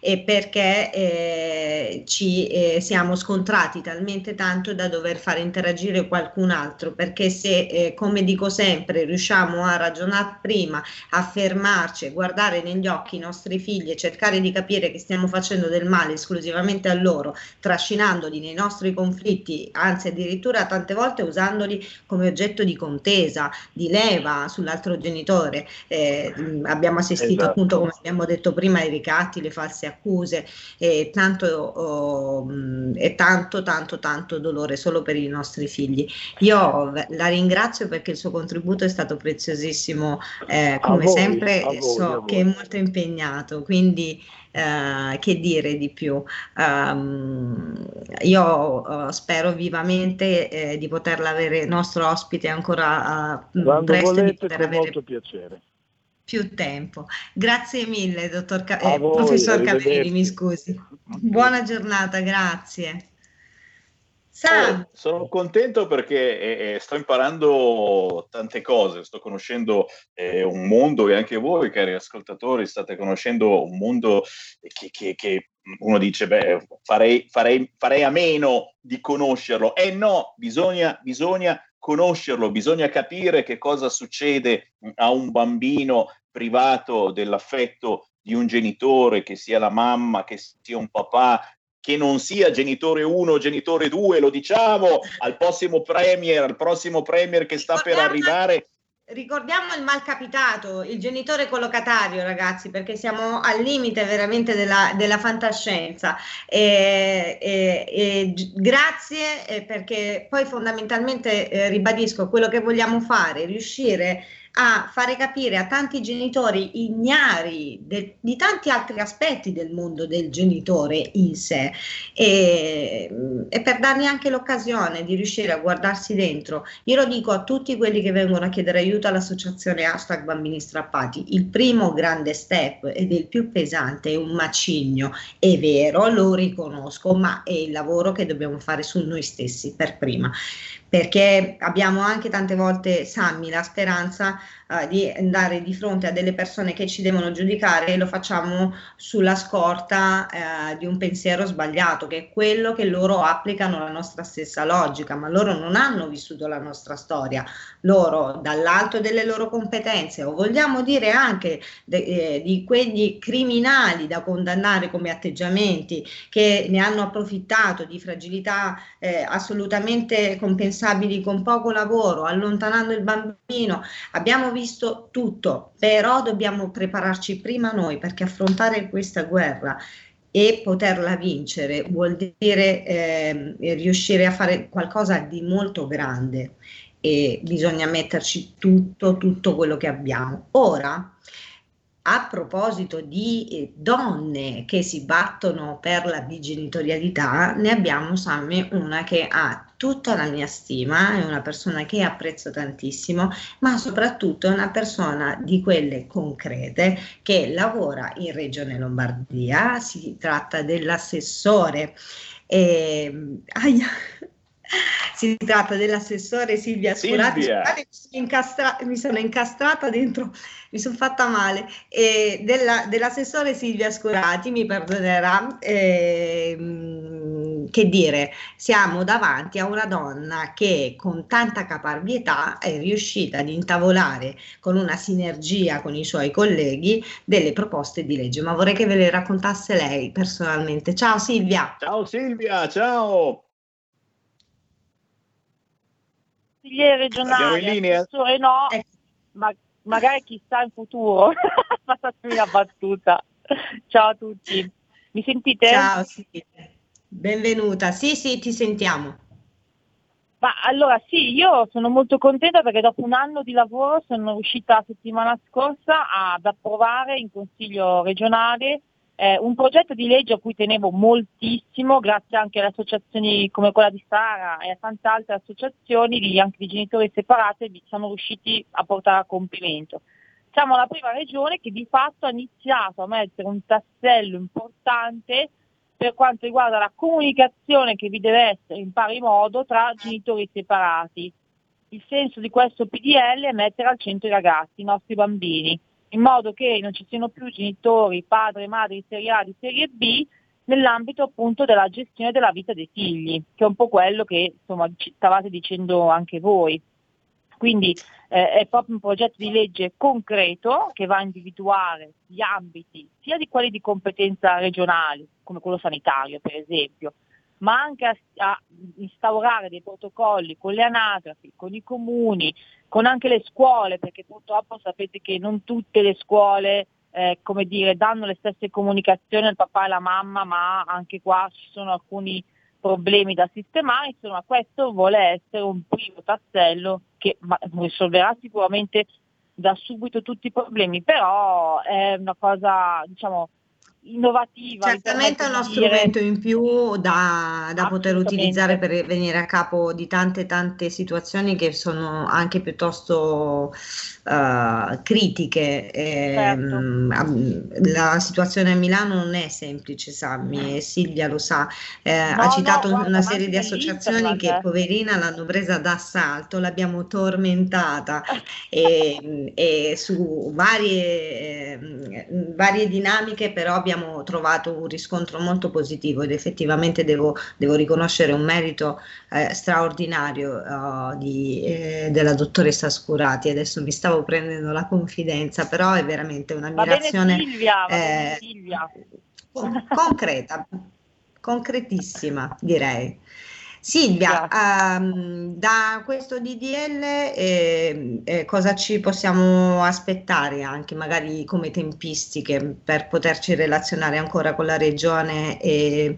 e perché eh, ci eh, siamo scontrati talmente tanto da dover fare interagire qualcun altro, perché se, eh, come dico sempre, riusciamo a ragionare prima, a fermarci, guardare negli occhi i nostri figli e cercare di capire che stiamo facendo del male esclusivamente a loro, trascinandoli nei nostri conflitti, anzi addirittura tante volte usandoli come oggetto di contesa, di leva sull'altro genitore. Eh, abbiamo assistito esatto. appunto, come abbiamo detto prima, ai ricatti, le false accuse e tanto, oh, e tanto, tanto, tanto dolore solo per i nostri figli. Io la ringrazio perché il suo contributo è stato preziosissimo, eh, come voi, sempre voi, so che è molto impegnato, quindi Uh, che dire di più. Um, io uh, spero vivamente eh, di poterla avere nostro ospite ancora uh, presto volete, di poter avere... molto piacere. Più tempo. Grazie mille, dottor Ca- eh, voi, professor. Capelli, mi scusi. Buona giornata, grazie. Oh, sono contento perché eh, eh, sto imparando tante cose, sto conoscendo eh, un mondo e anche voi, cari ascoltatori, state conoscendo un mondo che, che- che uno dice, beh, farei, farei- farei a meno di conoscerlo. E no, bisogna, bisogna conoscerlo, bisogna capire che cosa succede a un bambino privato dell'affetto di un genitore, che sia la mamma, che sia un papà, che non sia genitore 1 o genitore 2, lo diciamo al prossimo premier, al prossimo premier che sta per arrivare. Ricordiamo il malcapitato, il genitore collocatario, ragazzi, perché siamo al limite veramente della, della fantascienza. E, e- e grazie eh, perché poi fondamentalmente eh, ribadisco quello che vogliamo fare, riuscire a fare capire a tanti genitori ignari de- di tanti altri aspetti del mondo del genitore in sé. E, e per dargli anche l'occasione di riuscire a guardarsi dentro. Io lo dico a tutti quelli che vengono a chiedere aiuto all'associazione hashtag bambini strappati, il primo grande step ed è il più pesante è un macigno, è vero, lo riconosco, ma è il lavoro che dobbiamo fare su noi stessi per prima perché abbiamo anche tante volte, Sammy, la speranza eh, di andare di fronte a delle persone che ci devono giudicare lo facciamo sulla scorta eh, di un pensiero sbagliato, che è quello che loro applicano alla nostra stessa logica, ma loro non hanno vissuto la nostra storia, loro dall'alto delle loro competenze, o vogliamo dire anche de- eh, di quegli criminali da condannare come atteggiamenti che ne hanno approfittato di fragilità eh, assolutamente compensabili con poco lavoro, allontanando il bambino. Abbiamo visto tutto, però dobbiamo prepararci prima noi perché affrontare questa guerra e poterla vincere vuol dire ehm, riuscire a fare qualcosa di molto grande e bisogna metterci tutto, tutto quello che abbiamo. Ora, a proposito di eh, donne che si battono per la bigenitorialità, ne abbiamo Sammy una che ha tutta la mia stima, è una persona che apprezzo tantissimo, ma soprattutto è una persona di quelle concrete che lavora in Regione Lombardia, si tratta dell'assessore. ehm, aia. Si tratta dell'assessore Silvia Scurati. Silvia. Scusate, mi sono incastrata dentro, mi sono fatta male. E della- dell'assessore Silvia Scurati, mi perdonerà, ehm, che dire, siamo davanti a una donna che con tanta caparbietà è riuscita ad intavolare con una sinergia con i suoi colleghi delle proposte di legge, ma vorrei che ve le raccontasse lei personalmente. Ciao Silvia. Ciao Silvia, ciao. consigliere regionale, in linea? assessore no, ma magari chissà in futuro. Passatemi la battuta. Ciao a tutti. Mi sentite? Ciao Silvia. Benvenuta. Sì, sì, ti sentiamo. Ma allora sì, io sono molto contenta perché dopo un anno di lavoro sono riuscita la settimana scorsa ad approvare in Consiglio regionale eh, un progetto di legge a cui tenevo moltissimo, grazie anche alle associazioni come quella di Sara e a tante altre associazioni, anche di genitori separati, siamo riusciti a portare a compimento. Siamo la prima regione che di fatto ha iniziato a mettere un tassello importante per quanto riguarda la comunicazione che vi deve essere in pari modo tra genitori separati. Il senso di questo PDL è mettere al centro i ragazzi, i nostri bambini, in modo che non ci siano più genitori, padre e madre di serie A, di serie B, nell'ambito appunto della gestione della vita dei figli, che è un po' quello che insomma stavate dicendo anche voi. Quindi eh, è proprio un progetto di legge concreto che va a individuare gli ambiti sia di quelli di competenza regionali, come quello sanitario per esempio, ma anche a, a instaurare dei protocolli con le anagrafi, con i comuni, con anche le scuole, perché purtroppo sapete che non tutte le scuole eh, come dire, danno le stesse comunicazioni al papà e alla mamma, ma anche qua ci sono alcuni problemi da sistemare, insomma questo vuole essere un primo tassello che risolverà sicuramente da subito tutti i problemi, però è una cosa diciamo innovativa. Certamente è uno strumento in più da, da poter utilizzare per venire a capo di tante tante situazioni che sono anche piuttosto eh, critiche. Ehm, am- La situazione a Milano non è semplice, Sammy, e Silvia lo sa. Eh, No, ha citato no, guarda, una serie di associazioni che eh. poverina l'hanno presa d'assalto, l'abbiamo tormentata e, e su varie, ehm, varie dinamiche, però abbiamo trovato un riscontro molto positivo ed effettivamente devo, devo riconoscere un merito eh, straordinario eh, di, eh, della dottoressa Scurati. Adesso mi stavo prendendo la confidenza, però è veramente un'ammirazione Silvia, eh, concreta, concretissima direi. Silvia, ehm, da questo DDL eh, eh, cosa ci possiamo aspettare anche magari come tempistiche per poterci relazionare ancora con la regione e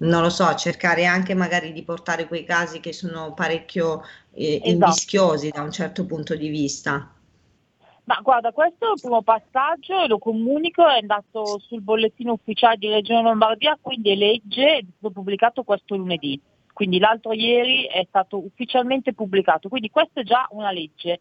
non lo so, cercare anche magari di portare quei casi che sono parecchio eh, Esatto. invischiosi da un certo punto di vista. Ma guarda, questo è il primo passaggio lo comunico, è andato sul bollettino ufficiale di Regione Lombardia, quindi è legge, è stato pubblicato questo lunedì. Quindi l'altro ieri è stato ufficialmente pubblicato, quindi questa è già una legge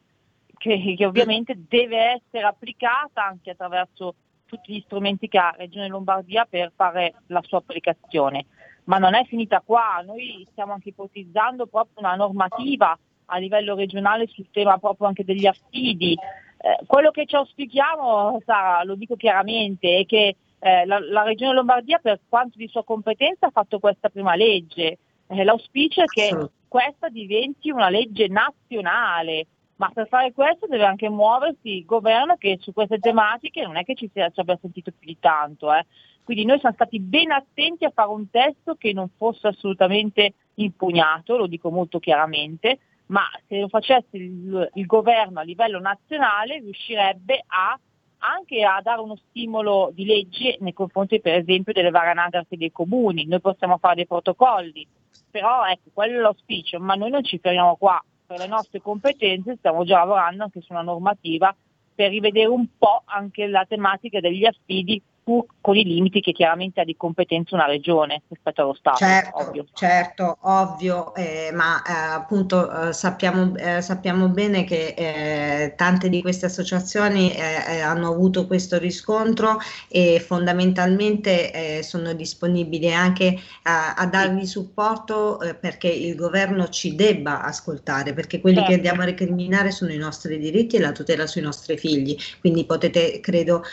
che, che ovviamente deve essere applicata anche attraverso tutti gli strumenti che ha Regione Lombardia per fare la sua applicazione. Ma non è finita qua, noi stiamo anche ipotizzando proprio una normativa a livello regionale sul tema proprio anche degli affidi. Eh, quello che ci auspichiamo, Sara, lo dico chiaramente, è che eh, la, la Regione Lombardia per quanto di sua competenza ha fatto questa prima legge. Eh, l'auspicio è che questa diventi una legge nazionale, ma per fare questo deve anche muoversi il governo che su queste tematiche non è che ci, sia, ci abbia sentito più di tanto. eh. Quindi noi siamo stati ben attenti a fare un testo che non fosse assolutamente impugnato, lo dico molto chiaramente, ma se lo facesse il, il governo a livello nazionale riuscirebbe a anche a dare uno stimolo di legge nei confronti per esempio delle varie anagrafi dei comuni, noi possiamo fare dei protocolli, però ecco, quello è l'auspicio, ma noi non ci fermiamo qua, per le nostre competenze stiamo già lavorando anche su una normativa per rivedere un po' anche la tematica degli affidi pur con i limiti che chiaramente ha di competenza una regione rispetto allo Stato, Certo, ovvio. certo, ovvio, eh, ma eh, appunto eh, sappiamo, eh, sappiamo bene che eh, tante di queste associazioni eh, hanno avuto questo riscontro e fondamentalmente sono disponibili anche a, a dargli supporto perché il governo ci debba ascoltare, perché quelli che Certo. andiamo a recriminare sono i nostri diritti e la tutela sui nostri figli, quindi potete, credo,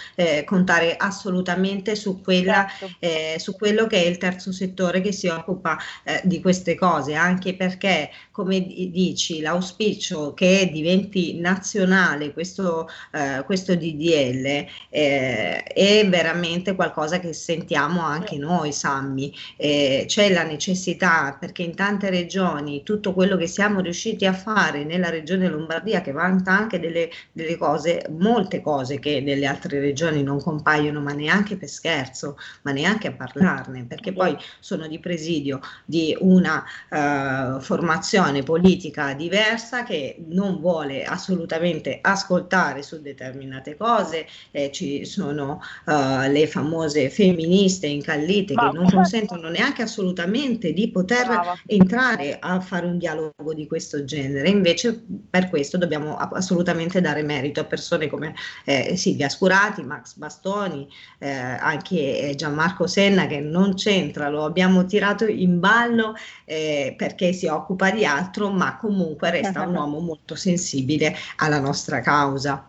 contare assolutamente su quella Certo. eh, su quello che è il terzo settore che si occupa eh, di queste cose, anche perché, come di- dici, l'auspicio che diventi nazionale questo, eh, questo DDL eh, è veramente qualcosa che sentiamo anche noi, Sammy. Eh, c'è la necessità, perché in tante regioni tutto quello che siamo riusciti a fare nella regione Lombardia, che vanta anche delle, delle cose, molte cose che nelle altre regioni non compaiono, ma neanche per scherzo, ma neanche a parlarne, perché poi sono di presidio di una eh, formazione politica diversa che non vuole assolutamente ascoltare su determinate cose, eh, ci sono eh, le famose femministe incallite Ma- che non consentono neanche assolutamente di poter Brava. entrare a fare un dialogo di questo genere. Invece per questo dobbiamo assolutamente dare merito a persone come eh, Silvia Scurati, Max Bastoni, eh, anche eh, Gianmarco Senna che non c'entra, lo abbiamo tirato in ballo eh, perché si occupa di altro, ma comunque resta un uomo molto sensibile alla nostra causa.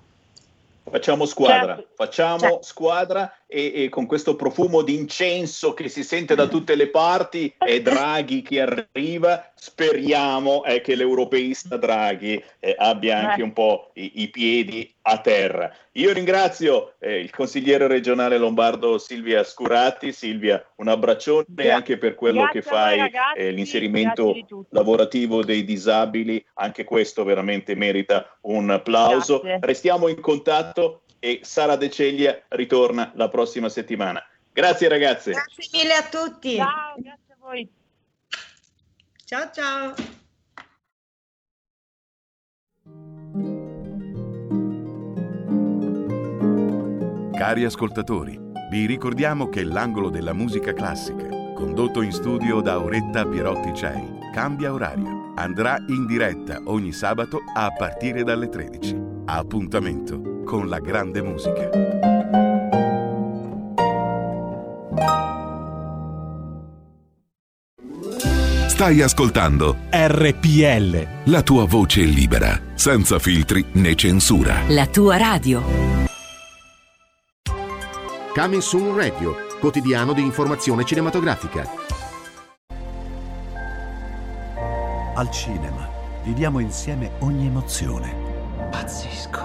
Facciamo squadra, Certo. facciamo Certo. squadra e, e con questo profumo di incenso che si sente da tutte le parti e Draghi che arriva, speriamo eh, che l'europeista Draghi eh, abbia anche Eh. un po' i, i piedi a terra. Io ringrazio eh, il consigliere regionale lombardo Silvia Scurati. Silvia, un abbraccione Gra- anche per quello che fai, ragazzi, eh, l'inserimento di tutto. lavorativo dei disabili, anche questo veramente merita un applauso. Grazie. Restiamo in contatto e Sara De Ceglia ritorna la prossima settimana. Grazie ragazze. Grazie mille a tutti. Ciao, grazie a voi. Ciao ciao. Cari ascoltatori, Vi ricordiamo che l'angolo della musica classica, condotto in studio da Auretta Pierotti Cei, cambia orario. Andrà in diretta ogni sabato a partire dalle 13. Appuntamento con la grande musica. Stai ascoltando RPL. la tua voce libera, senza filtri né censura. La tua radio. Coming Soon Radio, quotidiano di informazione cinematografica. Al cinema viviamo insieme ogni emozione. Pazzesco.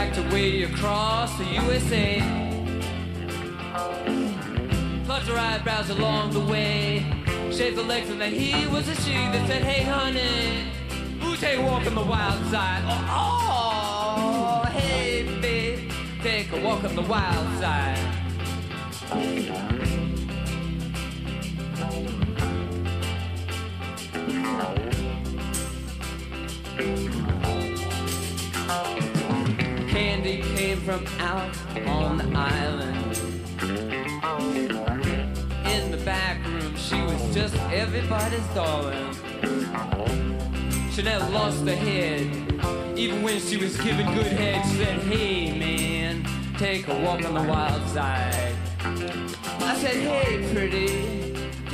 Hitchhiked away across the USA. Plucked her eyebrows along the way. Shaved the legs and then he was a she that said, Hey honey, who take a walk on the wild side? Oh, oh hey babe, take a walk on the wild side. Candy came from out on the island. In the back room, she was just everybody's darling. Never lost her head, even when she was giving good head. She said, Hey man, take a walk on the wild side. I said, Hey pretty,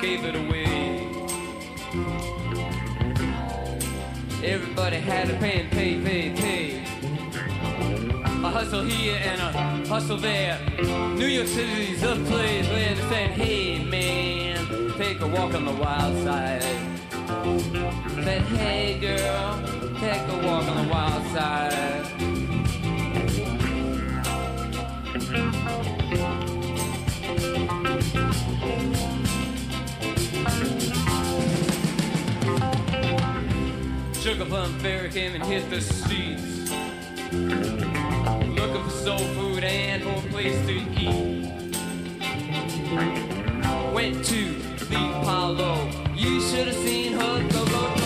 gave it away. Everybody had to pay and pay, pay, pay. A hustle here and a hustle there. New York City's a place where they say, hey man, take a walk on the wild side. Said, hey girl, take a walk on the wild side. Sugar Plum Fairy came and hit the streets. Looking for soul food and for a place to eat. Went to the Apollo. You should have seen her go,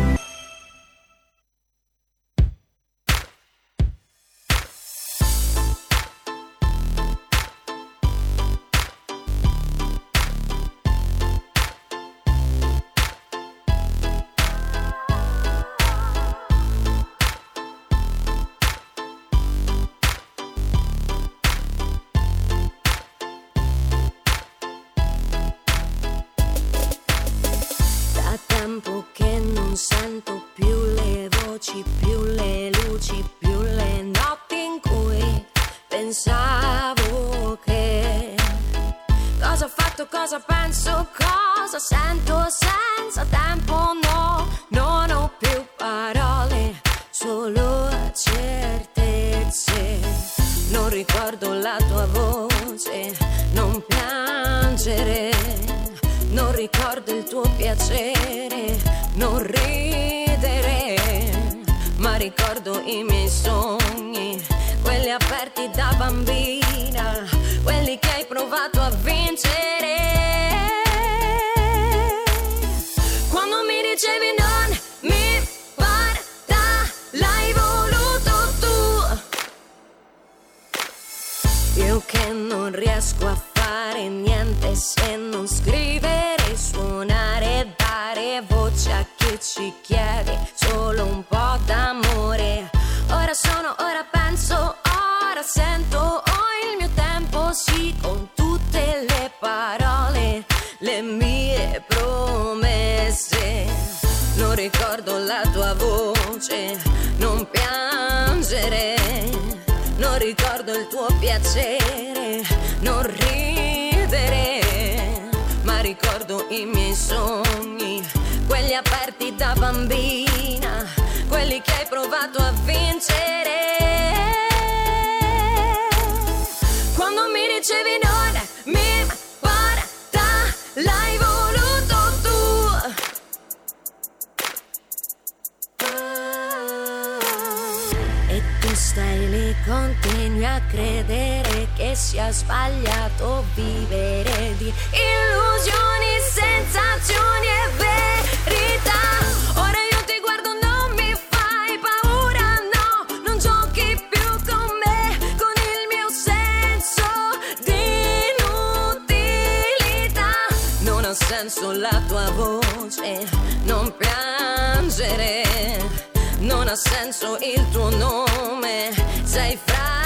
Non ridere, ma ricordo i miei sogni, quelli aperti da bambina, quelli che hai provato a vincere. Quando mi dicevi non mi guarda, l'hai voluto tu. Io che non riesco a fare niente se non scrivere, ci chiede solo un po' d'amore. Ora sono, ora penso, ora sento, ho il mio tempo, sì, con tutte le parole, le mie promesse. Non ricordo la tua voce, non piangere. Non ricordo il tuo piacere, non ridere, continui a credere che sia sbagliato vivere di illusioni, sensazioni e verità. Ora io ti guardo, non mi fai paura, no, non giochi più con me, con il mio senso di inutilità. Non ha senso la tua voce, non piangere. Non ha senso il tuo nome, sei fragile.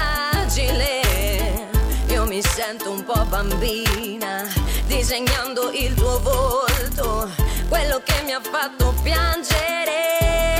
Io mi sento un po' bambina, disegnando il tuo volto, quello che mi ha fatto piangere.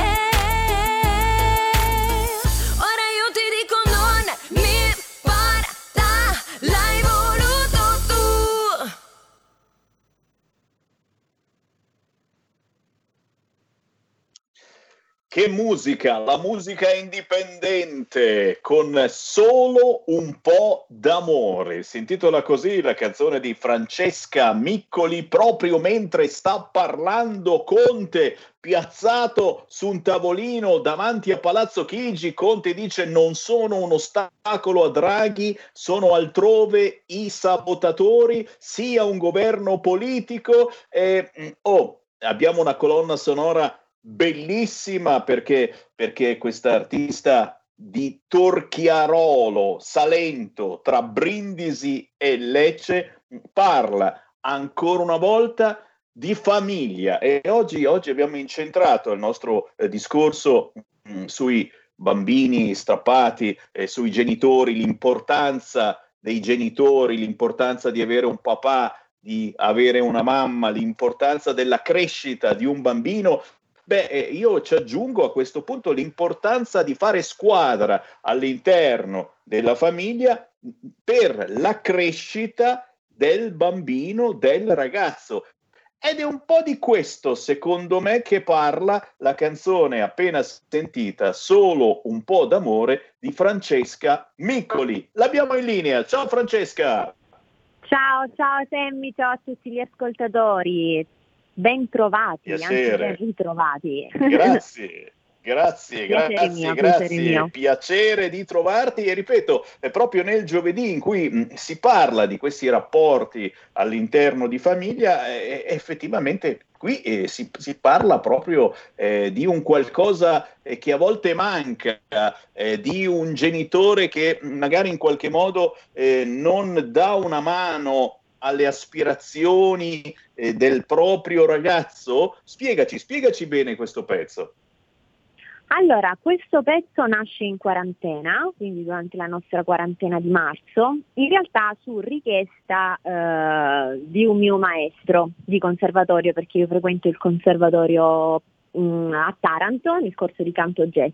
Che musica, la musica indipendente con solo un po' d'amore. Si intitola così la canzone di Francesca Miccoli proprio mentre sta parlando Conte piazzato su un tavolino davanti a Palazzo Chigi. Conte dice non sono un ostacolo a Draghi, sono altrove i sabotatori, sia un governo politico. E, mm, oh, abbiamo una colonna sonora bellissima perché, perché questa artista di Torchiarolo, Salento, tra Brindisi e Lecce, parla ancora una volta di famiglia. E oggi, oggi abbiamo incentrato il nostro eh, discorso mh, sui bambini strappati, eh, sui genitori, l'importanza dei genitori, l'importanza di avere un papà, di avere una mamma, l'importanza della crescita di un bambino Beh, eh, io ci aggiungo a questo punto l'importanza di fare squadra all'interno della famiglia per la crescita del bambino, del ragazzo. Ed è un po' di questo, secondo me, che parla la canzone appena sentita, Solo un po' d'amore, di Francesca Miccoli. L'abbiamo in linea. Ciao Francesca! Ciao, ciao Semmi, ciao a tutti gli ascoltatori. Ben trovati, anche Piacere. ben ritrovati. Grazie, Grazie, Piacere grazie, mio, piacere grazie. mio. Piacere di trovarti e ripeto, è proprio nel giovedì in cui mh, si parla di questi rapporti all'interno di famiglia, eh, effettivamente qui eh, si, si parla proprio eh, di un qualcosa eh, che a volte manca, eh, di un genitore che magari in qualche modo eh, non dà una mano alle aspirazioni eh, del proprio ragazzo. Spiegaci, spiegaci bene questo pezzo. Allora, questo pezzo nasce in quarantena, quindi durante la nostra quarantena di marzo, in realtà su richiesta eh, di un mio maestro di conservatorio, perché io frequento il conservatorio mh, a Taranto nel corso di canto jazz.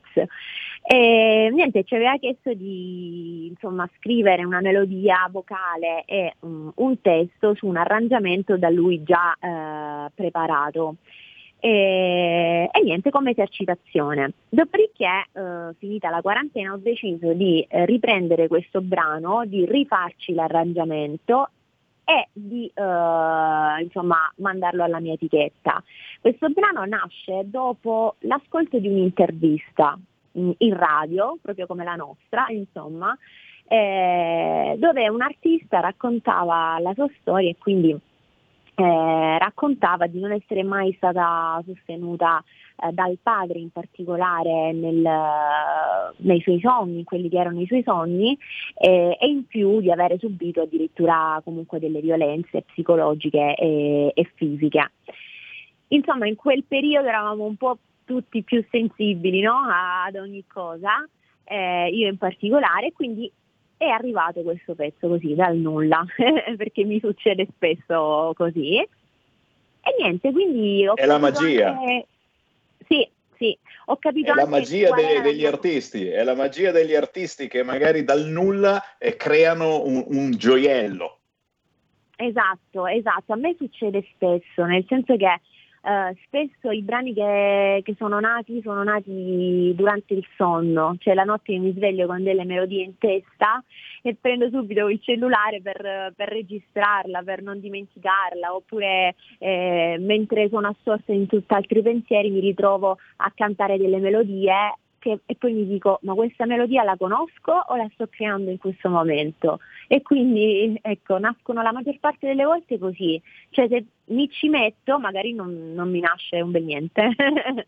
E niente, ci aveva chiesto di insomma, scrivere una melodia vocale e mh, un testo su un arrangiamento da lui già eh, preparato. E, e niente come esercitazione. Dopodiché, eh, finita la quarantena, ho deciso di eh, riprendere questo brano, di rifarci l'arrangiamento e di eh, insomma mandarlo alla mia etichetta. Questo brano nasce dopo l'ascolto di un'intervista in, radio, proprio come la nostra, insomma, eh, dove un artista raccontava la sua storia e quindi eh, raccontava di non essere mai stata sostenuta eh, dal padre in particolare nel, nei suoi sogni, quelli che erano i suoi sogni, eh, e in più di avere subito addirittura comunque delle violenze psicologiche e, e fisiche. Insomma, in quel periodo eravamo un po' tutti più sensibili no? ad ogni cosa, eh, io in particolare, quindi è arrivato questo pezzo così dal nulla, perché mi succede spesso così. E niente, quindi ho È la magia. anche- Sì, sì, ho capito È la magia de- degli artisti, è la magia degli artisti che magari dal nulla eh, creano un, un gioiello. Esatto, esatto, a me succede spesso, nel senso che eh, spesso i brani che, che sono nati sono nati durante il sonno, cioè la notte mi sveglio con delle melodie in testa e prendo subito il cellulare per, per registrarla, per non dimenticarla, oppure eh, mentre sono assorta in tutt'altri pensieri mi ritrovo a cantare delle melodie che- e poi mi dico ma questa melodia la conosco o la sto creando in questo momento? E quindi ecco, nascono la maggior parte delle volte così, cioè se mi ci metto magari non, non mi nasce un bel niente.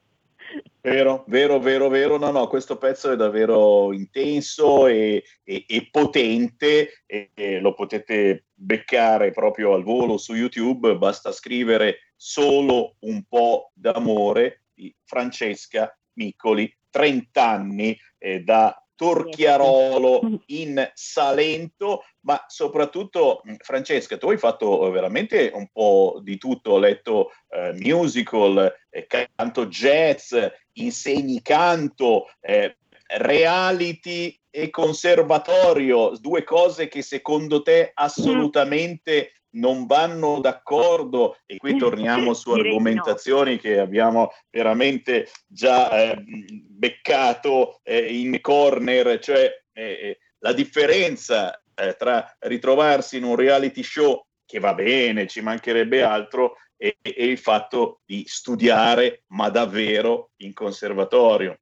Vero, vero, vero, vero. No, no, questo pezzo è davvero intenso e, e- e potente e, e lo potete beccare proprio al volo su YouTube. Basta scrivere solo un po' d'amore di Francesca Miccoli, 30 anni eh, da Torchiarolo in Salento, ma soprattutto mh, Francesca, tu hai fatto eh, veramente un po' di tutto, ho letto eh, musical, eh, canto jazz, insegni canto, eh, reality e conservatorio, due cose che secondo te assolutamente non vanno d'accordo e qui torniamo su argomentazioni che abbiamo veramente già eh, beccato eh, in corner, cioè eh, eh, la differenza eh, tra ritrovarsi in un reality show che va bene, ci mancherebbe altro, e, e il fatto di studiare, ma davvero in conservatorio.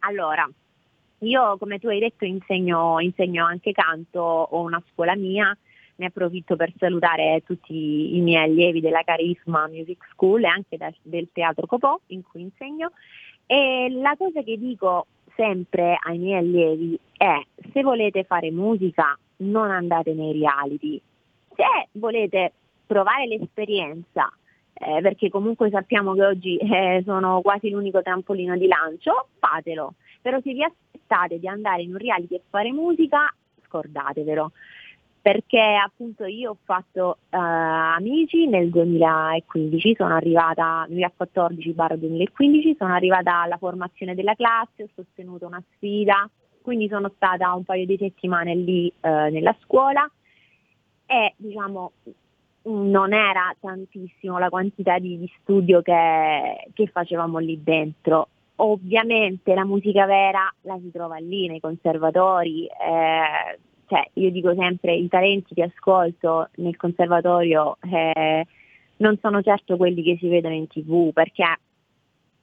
Allora, io come tu hai detto insegno, insegno anche canto, ho una scuola mia, ne approfitto per salutare tutti i miei allievi della Carisma Music School e anche da- del Teatro Copò in cui insegno. E la cosa che dico sempre ai miei allievi è se volete fare musica non andate nei reality, se volete provare l'esperienza, eh, perché comunque sappiamo che oggi eh, sono quasi l'unico trampolino di lancio, fatelo. Però se vi aspettate di andare in un reality e fare musica, scordatevelo. Perché appunto io ho fatto eh, amici nel 2015, sono arrivata, 2014-2015, sono arrivata alla formazione della classe, ho sostenuto una sfida, quindi sono stata un paio di settimane lì eh, nella scuola e diciamo non era tantissimo la quantità di, di studio che, che facevamo lì dentro. Ovviamente la musica vera la si trova lì nei conservatori, eh, cioè io dico sempre i talenti che ascolto nel conservatorio eh, non sono certo quelli che si vedono in tv perché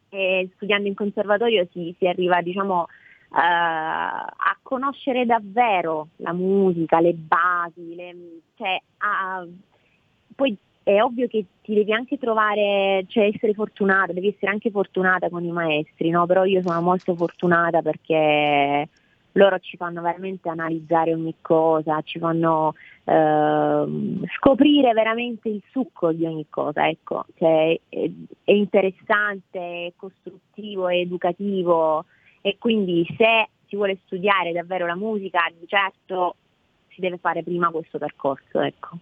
e studiando in conservatorio si, si arriva diciamo eh, a conoscere davvero la musica, le basi, le, cioè, a, poi è ovvio che ti devi anche trovare, cioè essere fortunata, devi essere anche fortunata con i maestri, no? però io sono molto fortunata perché loro ci fanno veramente analizzare ogni cosa, ci fanno eh, scoprire veramente il succo di ogni cosa, ecco, cioè, è, è interessante, è costruttivo, è educativo e quindi se si vuole studiare davvero la musica, di certo si deve fare prima questo percorso, ecco.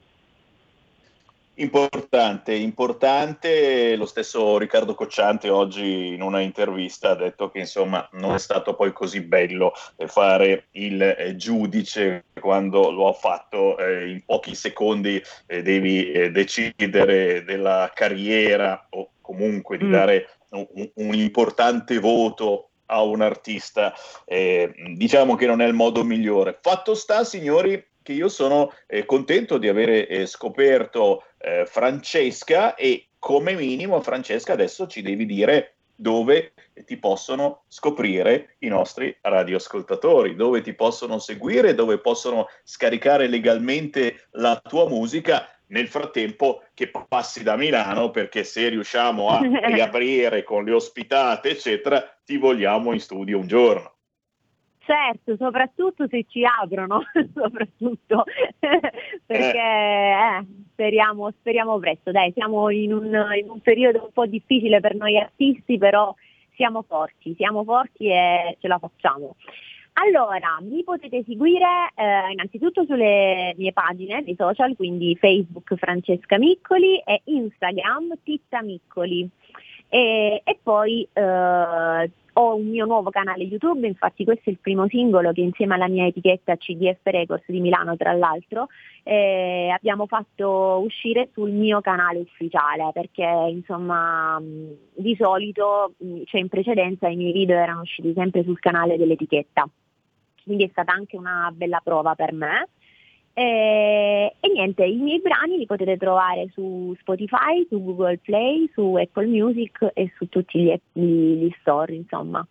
Importante, importante. Lo stesso Riccardo Cocciante oggi in una intervista ha detto che insomma non è stato poi così bello fare il eh, giudice quando lo ha fatto eh, in pochi secondi eh, devi eh, decidere della carriera o comunque di mm. dare un, un, importante voto a un artista. Eh, diciamo che non è il modo migliore. Fatto sta, signori, che io sono eh, contento di avere eh, scoperto eh, Francesca e come minimo Francesca adesso ci devi dire dove ti possono scoprire i nostri radioascoltatori, dove ti possono seguire, dove possono scaricare legalmente la tua musica nel frattempo che passi da Milano perché se riusciamo a riaprire con le ospitate eccetera ti vogliamo in studio un giorno. Certo, soprattutto se ci aprono, soprattutto perché eh, speriamo, speriamo, presto. Dai, siamo in un, in un, periodo un po' difficile per noi artisti, però siamo forti, siamo forti e ce la facciamo. Allora, mi potete seguire eh, innanzitutto sulle mie pagine dei social, quindi Facebook Francesca Miccoli e Instagram Titta Miccoli. E, e poi eh, ho un mio nuovo canale YouTube, infatti questo è il primo singolo che insieme alla mia etichetta CDF Records di Milano tra l'altro eh, abbiamo fatto uscire sul mio canale ufficiale perché insomma di solito, cioè in precedenza i miei video erano usciti sempre sul canale dell'etichetta, quindi è stata anche una bella prova per me. E, e, niente, i miei brani li potete trovare su Spotify, su Google Play, su Apple Music e su tutti gli, gli, gli store, insomma.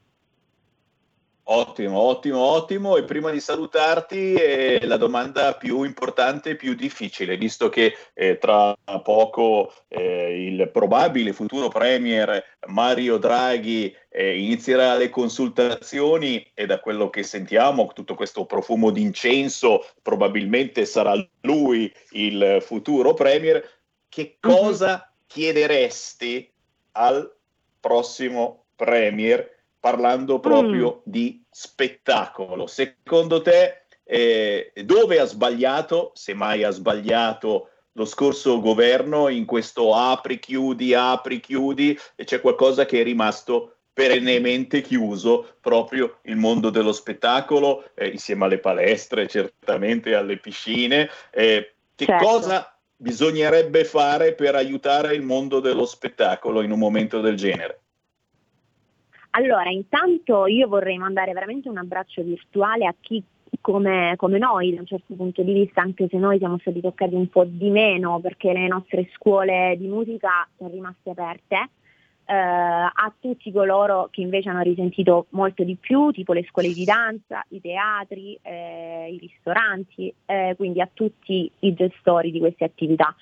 Ottimo, ottimo, ottimo. E prima di salutarti, eh, la domanda più importante e più difficile, visto che eh, tra poco eh, il probabile futuro Premier Mario Draghi eh, inizierà le consultazioni e da quello che sentiamo, tutto questo profumo d'incenso, probabilmente sarà lui il futuro Premier. Che mhm. cosa chiederesti al prossimo Premier? Parlando proprio mm. di spettacolo. Secondo te eh, dove ha sbagliato, se mai ha sbagliato lo scorso governo in questo apri chiudi, apri chiudi e c'è qualcosa che è rimasto perennemente chiuso proprio il mondo dello spettacolo eh, insieme alle palestre, certamente alle piscine. Eh, che certo. cosa bisognerebbe fare per aiutare il mondo dello spettacolo in un momento del genere? Allora, intanto io vorrei mandare veramente un abbraccio virtuale a chi come, come, noi da un certo punto di vista, anche se noi siamo stati toccati un po' di meno perché le nostre scuole di musica sono rimaste aperte, eh, a tutti coloro che invece hanno risentito molto di più, tipo le scuole di danza, i teatri, eh, i ristoranti, eh, quindi a tutti i gestori di queste attività.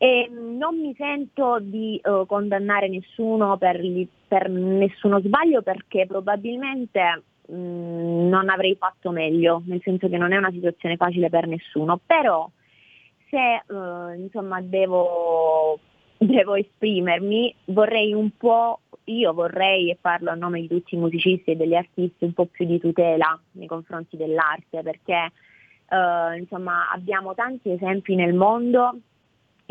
E non mi sento di uh, condannare nessuno per, per, nessuno sbaglio perché probabilmente mh, mm, non avrei fatto meglio, nel senso che non è una situazione facile per nessuno, però se uh, insomma devo, devo esprimermi vorrei un po', io vorrei e parlo a nome di tutti i musicisti e degli artisti un po' più di tutela nei confronti dell'arte perché uh, insomma abbiamo tanti esempi nel mondo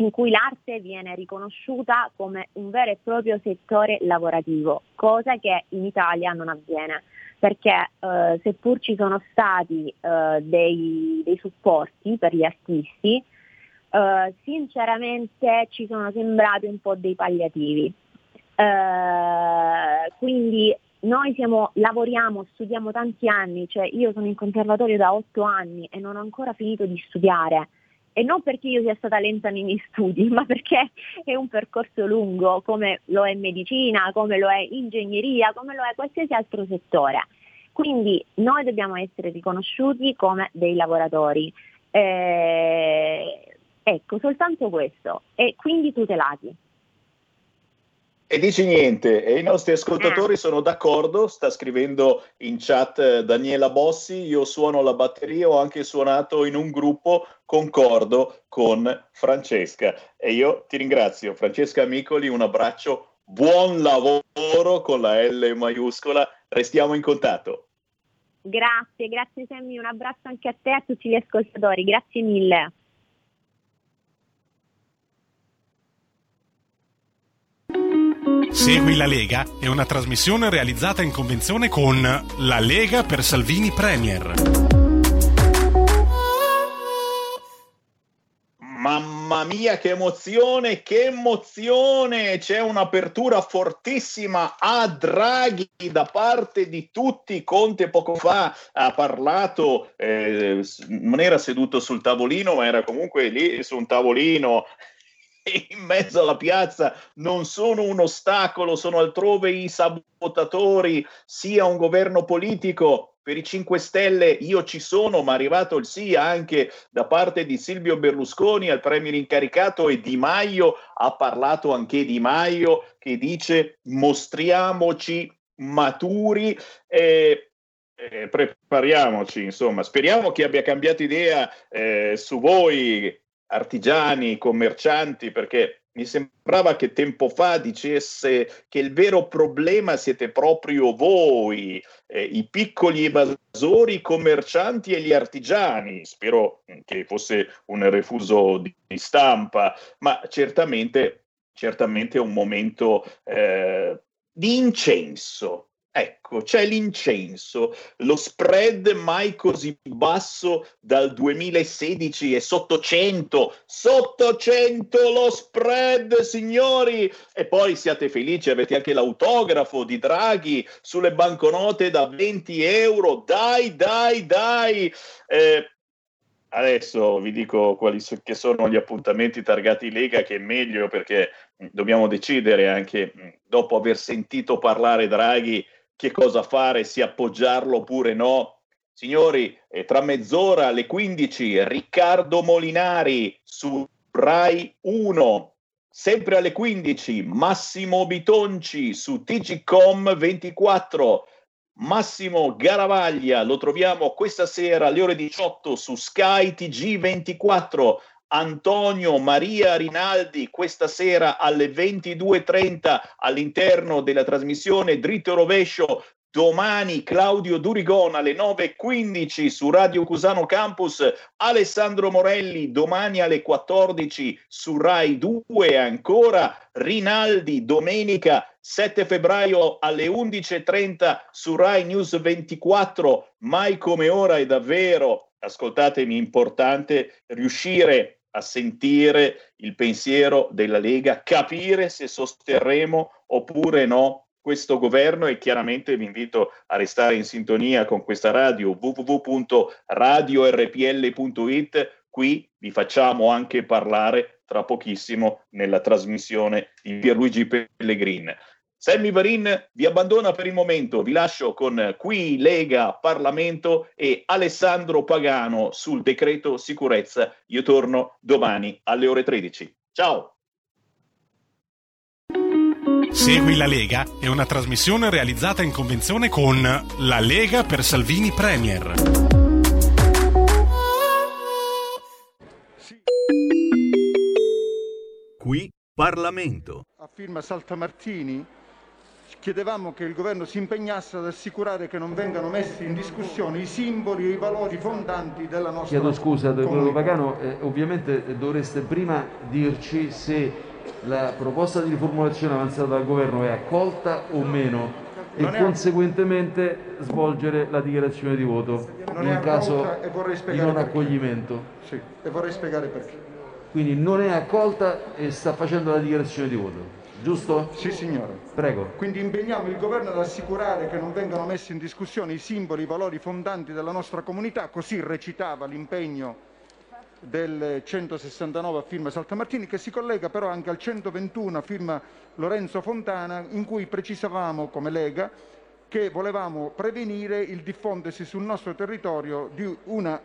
in cui l'arte viene riconosciuta come un vero e proprio settore lavorativo, cosa che in Italia non avviene, perché eh, seppur ci sono stati eh, dei, dei, supporti per gli artisti, eh, sinceramente ci sono sembrati un po' dei palliativi. Eh, quindi noi siamo, lavoriamo, studiamo tanti anni, cioè io sono in conservatorio da otto anni e non ho ancora finito di studiare e non perché io sia stata lenta nei miei studi, ma perché è un percorso lungo come lo è medicina, come lo è ingegneria, come lo è qualsiasi altro settore. Quindi noi dobbiamo essere riconosciuti come dei lavoratori. Eh, ecco, soltanto questo. E quindi tutelati. E dici niente, e i nostri ascoltatori sono d'accordo, sta scrivendo in chat eh, Daniela Bossi, io suono la batteria, ho anche suonato in un gruppo, concordo con Francesca. E io ti ringrazio, Francesca Amicoli, un abbraccio, buon lavoro con la L maiuscola, restiamo in contatto. Grazie, grazie Sammy, un abbraccio anche a te e a tutti gli ascoltatori, grazie mille. Segui la Lega è una trasmissione realizzata in convenzione con La Lega per Salvini Premier. Mamma mia, che emozione, che emozione! C'è un'apertura fortissima a Draghi da parte di tutti. Conte poco fa ha parlato, eh, non era seduto sul tavolino, ma era comunque lì su un tavolino in mezzo alla piazza non sono un ostacolo, sono altrove i sabotatori, sia un governo politico. Per i 5 Stelle io ci sono, ma è arrivato il sì anche da parte di Silvio Berlusconi al premier incaricato e Di Maio ha parlato anche Di Maio che dice mostriamoci maturi. Eh, eh, prepariamoci, insomma, speriamo che abbia cambiato idea eh, su voi, artigiani, commercianti, perché mi sembrava che tempo fa dicesse che il vero problema siete proprio voi, eh, i piccoli evasori, i commercianti e gli artigiani. Spero che fosse un refuso di, di stampa, ma certamente, certamente è un momento eh, di incenso Ecco, c'è l'incenso, lo spread mai così basso dal 2016 è sotto 100, sotto 100 lo spread, signori! E poi siate felici, avete anche l'autografo di Draghi sulle banconote da 20 euro, dai, dai, dai! Eh, Adesso vi dico quali so, sono gli appuntamenti targati Lega, che è meglio perché dobbiamo decidere anche dopo aver sentito parlare Draghi che cosa fare, se appoggiarlo oppure no. Signori, eh, tra mezz'ora alle 15 Riccardo Molinari su Rai 1, sempre alle 15 Massimo Bitonci su TGCom 24. Massimo Garavaglia lo troviamo questa sera alle ore 18 su Sky TG 24. Antonio Maria Rinaldi questa sera alle 22.30 all'interno della trasmissione Dritto Rovescio. Domani Claudio Durigon alle 9.15 su Radio Cusano Campus, Alessandro Morelli domani alle 14 su Rai 2 ancora, Rinaldi domenica 7 febbraio alle 11.30 su Rai News 24, mai come ora è davvero, ascoltatemi, importante riuscire a sentire il pensiero della Lega, capire se sosterremo oppure no questo governo e chiaramente vi invito a restare in sintonia con questa radio www.radiorpl.it. Qui vi facciamo anche parlare tra pochissimo nella trasmissione di Pierluigi Pellegrin. Sammy Varin vi abbandona per il momento, vi lascio con qui Lega Parlamento e Alessandro Pagano sul decreto sicurezza. Io torno domani alle ore 13. Ciao! Segui la Lega è una trasmissione realizzata in convenzione con La Lega per Salvini Premier. Qui Parlamento. A firma Saltamartini chiedevamo che il governo si impegnasse ad assicurare che non vengano messi in discussione i simboli e i valori fondanti della nostra Chiedo scusa, comunità. dottor Pagano, eh, ovviamente dovreste prima dirci se la proposta di riformulazione avanzata dal governo è accolta o meno e Non è- conseguentemente svolgere la dichiarazione di voto Non in caso e di non accoglimento. Sì, e vorrei spiegare perché. Quindi non è accolta e sta facendo la dichiarazione di voto, giusto? Sì, signore. Prego. Quindi impegniamo il governo ad assicurare che non vengano messi in discussione i simboli, i valori fondanti della nostra comunità, così recitava l'impegno del 169 a firma Saltamartini, che si collega però anche al 121 a firma Lorenzo Fontana, in cui precisavamo come Lega che volevamo prevenire il diffondersi sul nostro territorio di, una,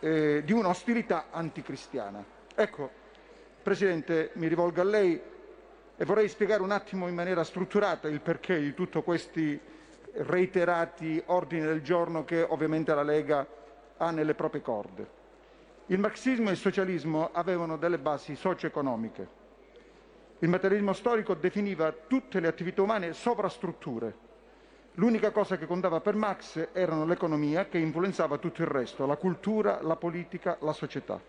eh, di un'ostilità anticristiana. Ecco, Presidente, mi rivolgo a lei e vorrei spiegare un attimo in maniera strutturata il perché di tutti questi reiterati ordini del giorno che ovviamente la Lega ha nelle proprie corde. Il marxismo e il socialismo avevano delle basi socio-economiche. Il materialismo storico definiva tutte le attività umane sovrastrutture. L'unica cosa che contava per Marx erano l'economia che influenzava tutto il resto, la cultura, la politica, la società.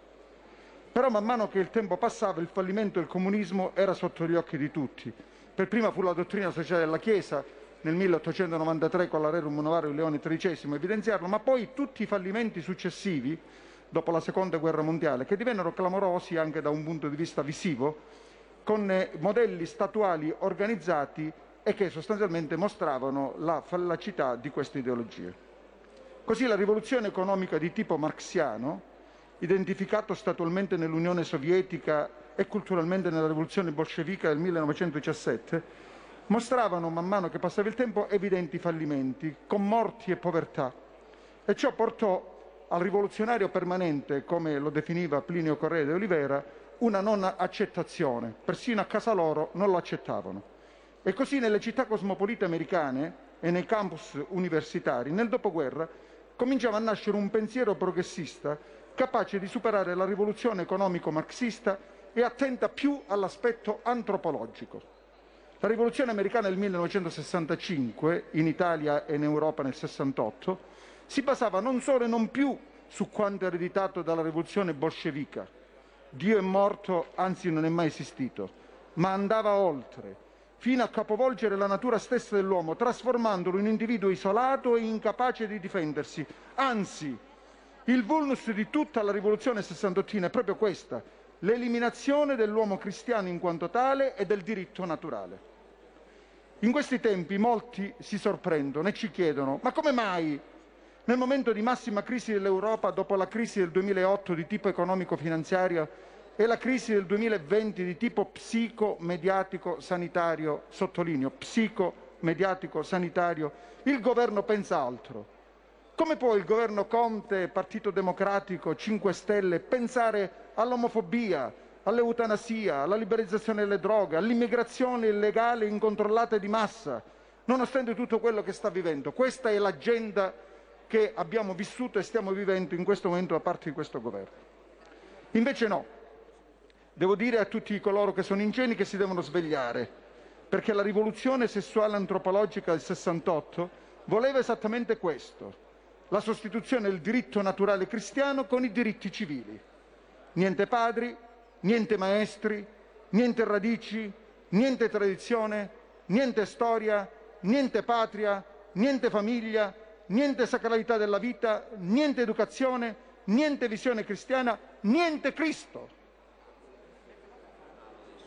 Però man mano che il tempo passava il fallimento del comunismo era sotto gli occhi di tutti. Per prima fu la dottrina sociale della Chiesa nel 1893 con la Rerum Novarium Leone XIII evidenziarlo, ma poi tutti i fallimenti successivi dopo la seconda guerra mondiale, che divennero clamorosi anche da un punto di vista visivo, con eh, modelli statuali organizzati e che sostanzialmente mostravano la fallacità di queste ideologie. Così la rivoluzione economica di tipo marxiano, identificato statualmente nell'Unione Sovietica e culturalmente nella rivoluzione bolscevica del 1917, mostravano man mano che passava il tempo evidenti fallimenti, con morti e povertà. E ciò portò al rivoluzionario permanente, come lo definiva Plinio Correa de Olivera, una non accettazione. Persino a casa loro non lo accettavano. E così nelle città cosmopolite americane e nei campus universitari, nel dopoguerra, cominciava a nascere un pensiero progressista capace di superare la rivoluzione economico-marxista e attenta più all'aspetto antropologico. La rivoluzione americana del 1965, in Italia e in Europa nel 68, si basava non solo e non più su quanto ereditato dalla rivoluzione bolscevica. Dio è morto, anzi non è mai esistito, ma andava oltre, fino a capovolgere la natura stessa dell'uomo, trasformandolo in individuo isolato e incapace di difendersi. Anzi, il vulnus di tutta la rivoluzione sessantottina è proprio questa, l'eliminazione dell'uomo cristiano in quanto tale e del diritto naturale. In questi tempi molti si sorprendono e ci chiedono ma come mai nel momento di massima crisi dell'Europa dopo la crisi del 2008 di tipo economico-finanziaria e la crisi del 2020 di tipo psico-mediatico-sanitario, sottolineo psico-mediatico-sanitario, il governo pensa altro. Come può il governo Conte, Partito Democratico, 5 Stelle pensare all'omofobia, all'eutanasia, alla liberalizzazione delle droghe, all'immigrazione illegale incontrollata di massa, nonostante tutto quello che sta vivendo? Questa è l'agenda che abbiamo vissuto e stiamo vivendo in questo momento da parte di questo governo. Invece no, devo dire a tutti coloro che sono ingenui che si devono svegliare, perché la rivoluzione sessuale antropologica del 68 voleva esattamente questo, la sostituzione del diritto naturale cristiano con i diritti civili. Niente padri, niente maestri, niente radici, niente tradizione, niente storia, niente patria, niente famiglia, niente sacralità della vita, niente educazione, niente visione cristiana, niente Cristo.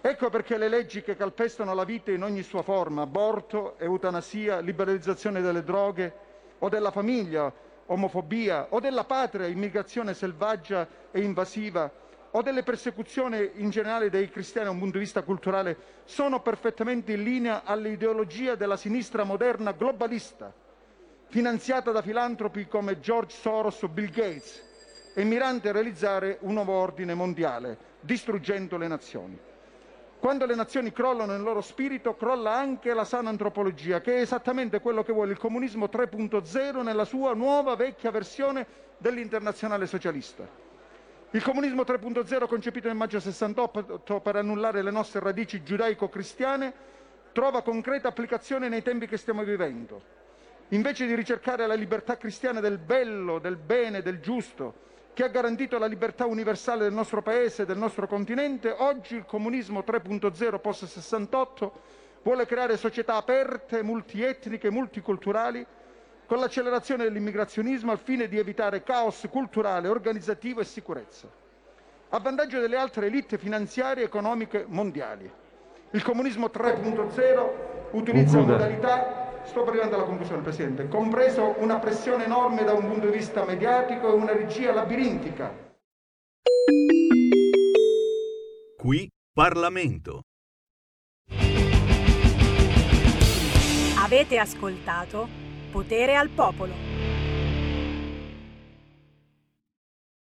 Ecco perché le leggi che calpestano la vita in ogni sua forma, aborto, eutanasia, liberalizzazione delle droghe o della famiglia, omofobia o della patria, immigrazione selvaggia e invasiva o delle persecuzioni in generale dei cristiani da un punto di vista culturale, sono perfettamente in linea all'ideologia della sinistra moderna globalista finanziata da filantropi come George Soros o Bill Gates e mirante a realizzare un nuovo ordine mondiale, distruggendo le nazioni. Quando le nazioni crollano nel loro spirito, crolla anche la sana antropologia, che è esattamente quello che vuole il comunismo 3.0 nella sua nuova vecchia versione dell'internazionale socialista. Il comunismo 3.0, concepito nel maggio 68 per annullare le nostre radici giudaico-cristiane, trova concreta applicazione nei tempi che stiamo vivendo. Invece di ricercare la libertà cristiana del bello, del bene, del giusto, che ha garantito la libertà universale del nostro paese e del nostro continente, oggi il comunismo 3.0 post 68 vuole creare società aperte, multietniche, multiculturali, con l'accelerazione dell'immigrazionismo al fine di evitare caos culturale, organizzativo e sicurezza, a vantaggio delle altre elite finanziarie e economiche mondiali. Il comunismo 3.0 utilizza modalità sto arrivando alla conclusione Presidente, compreso una pressione enorme da un punto di vista mediatico e una regia labirintica. Qui Parlamento. Avete ascoltato Potere al Popolo.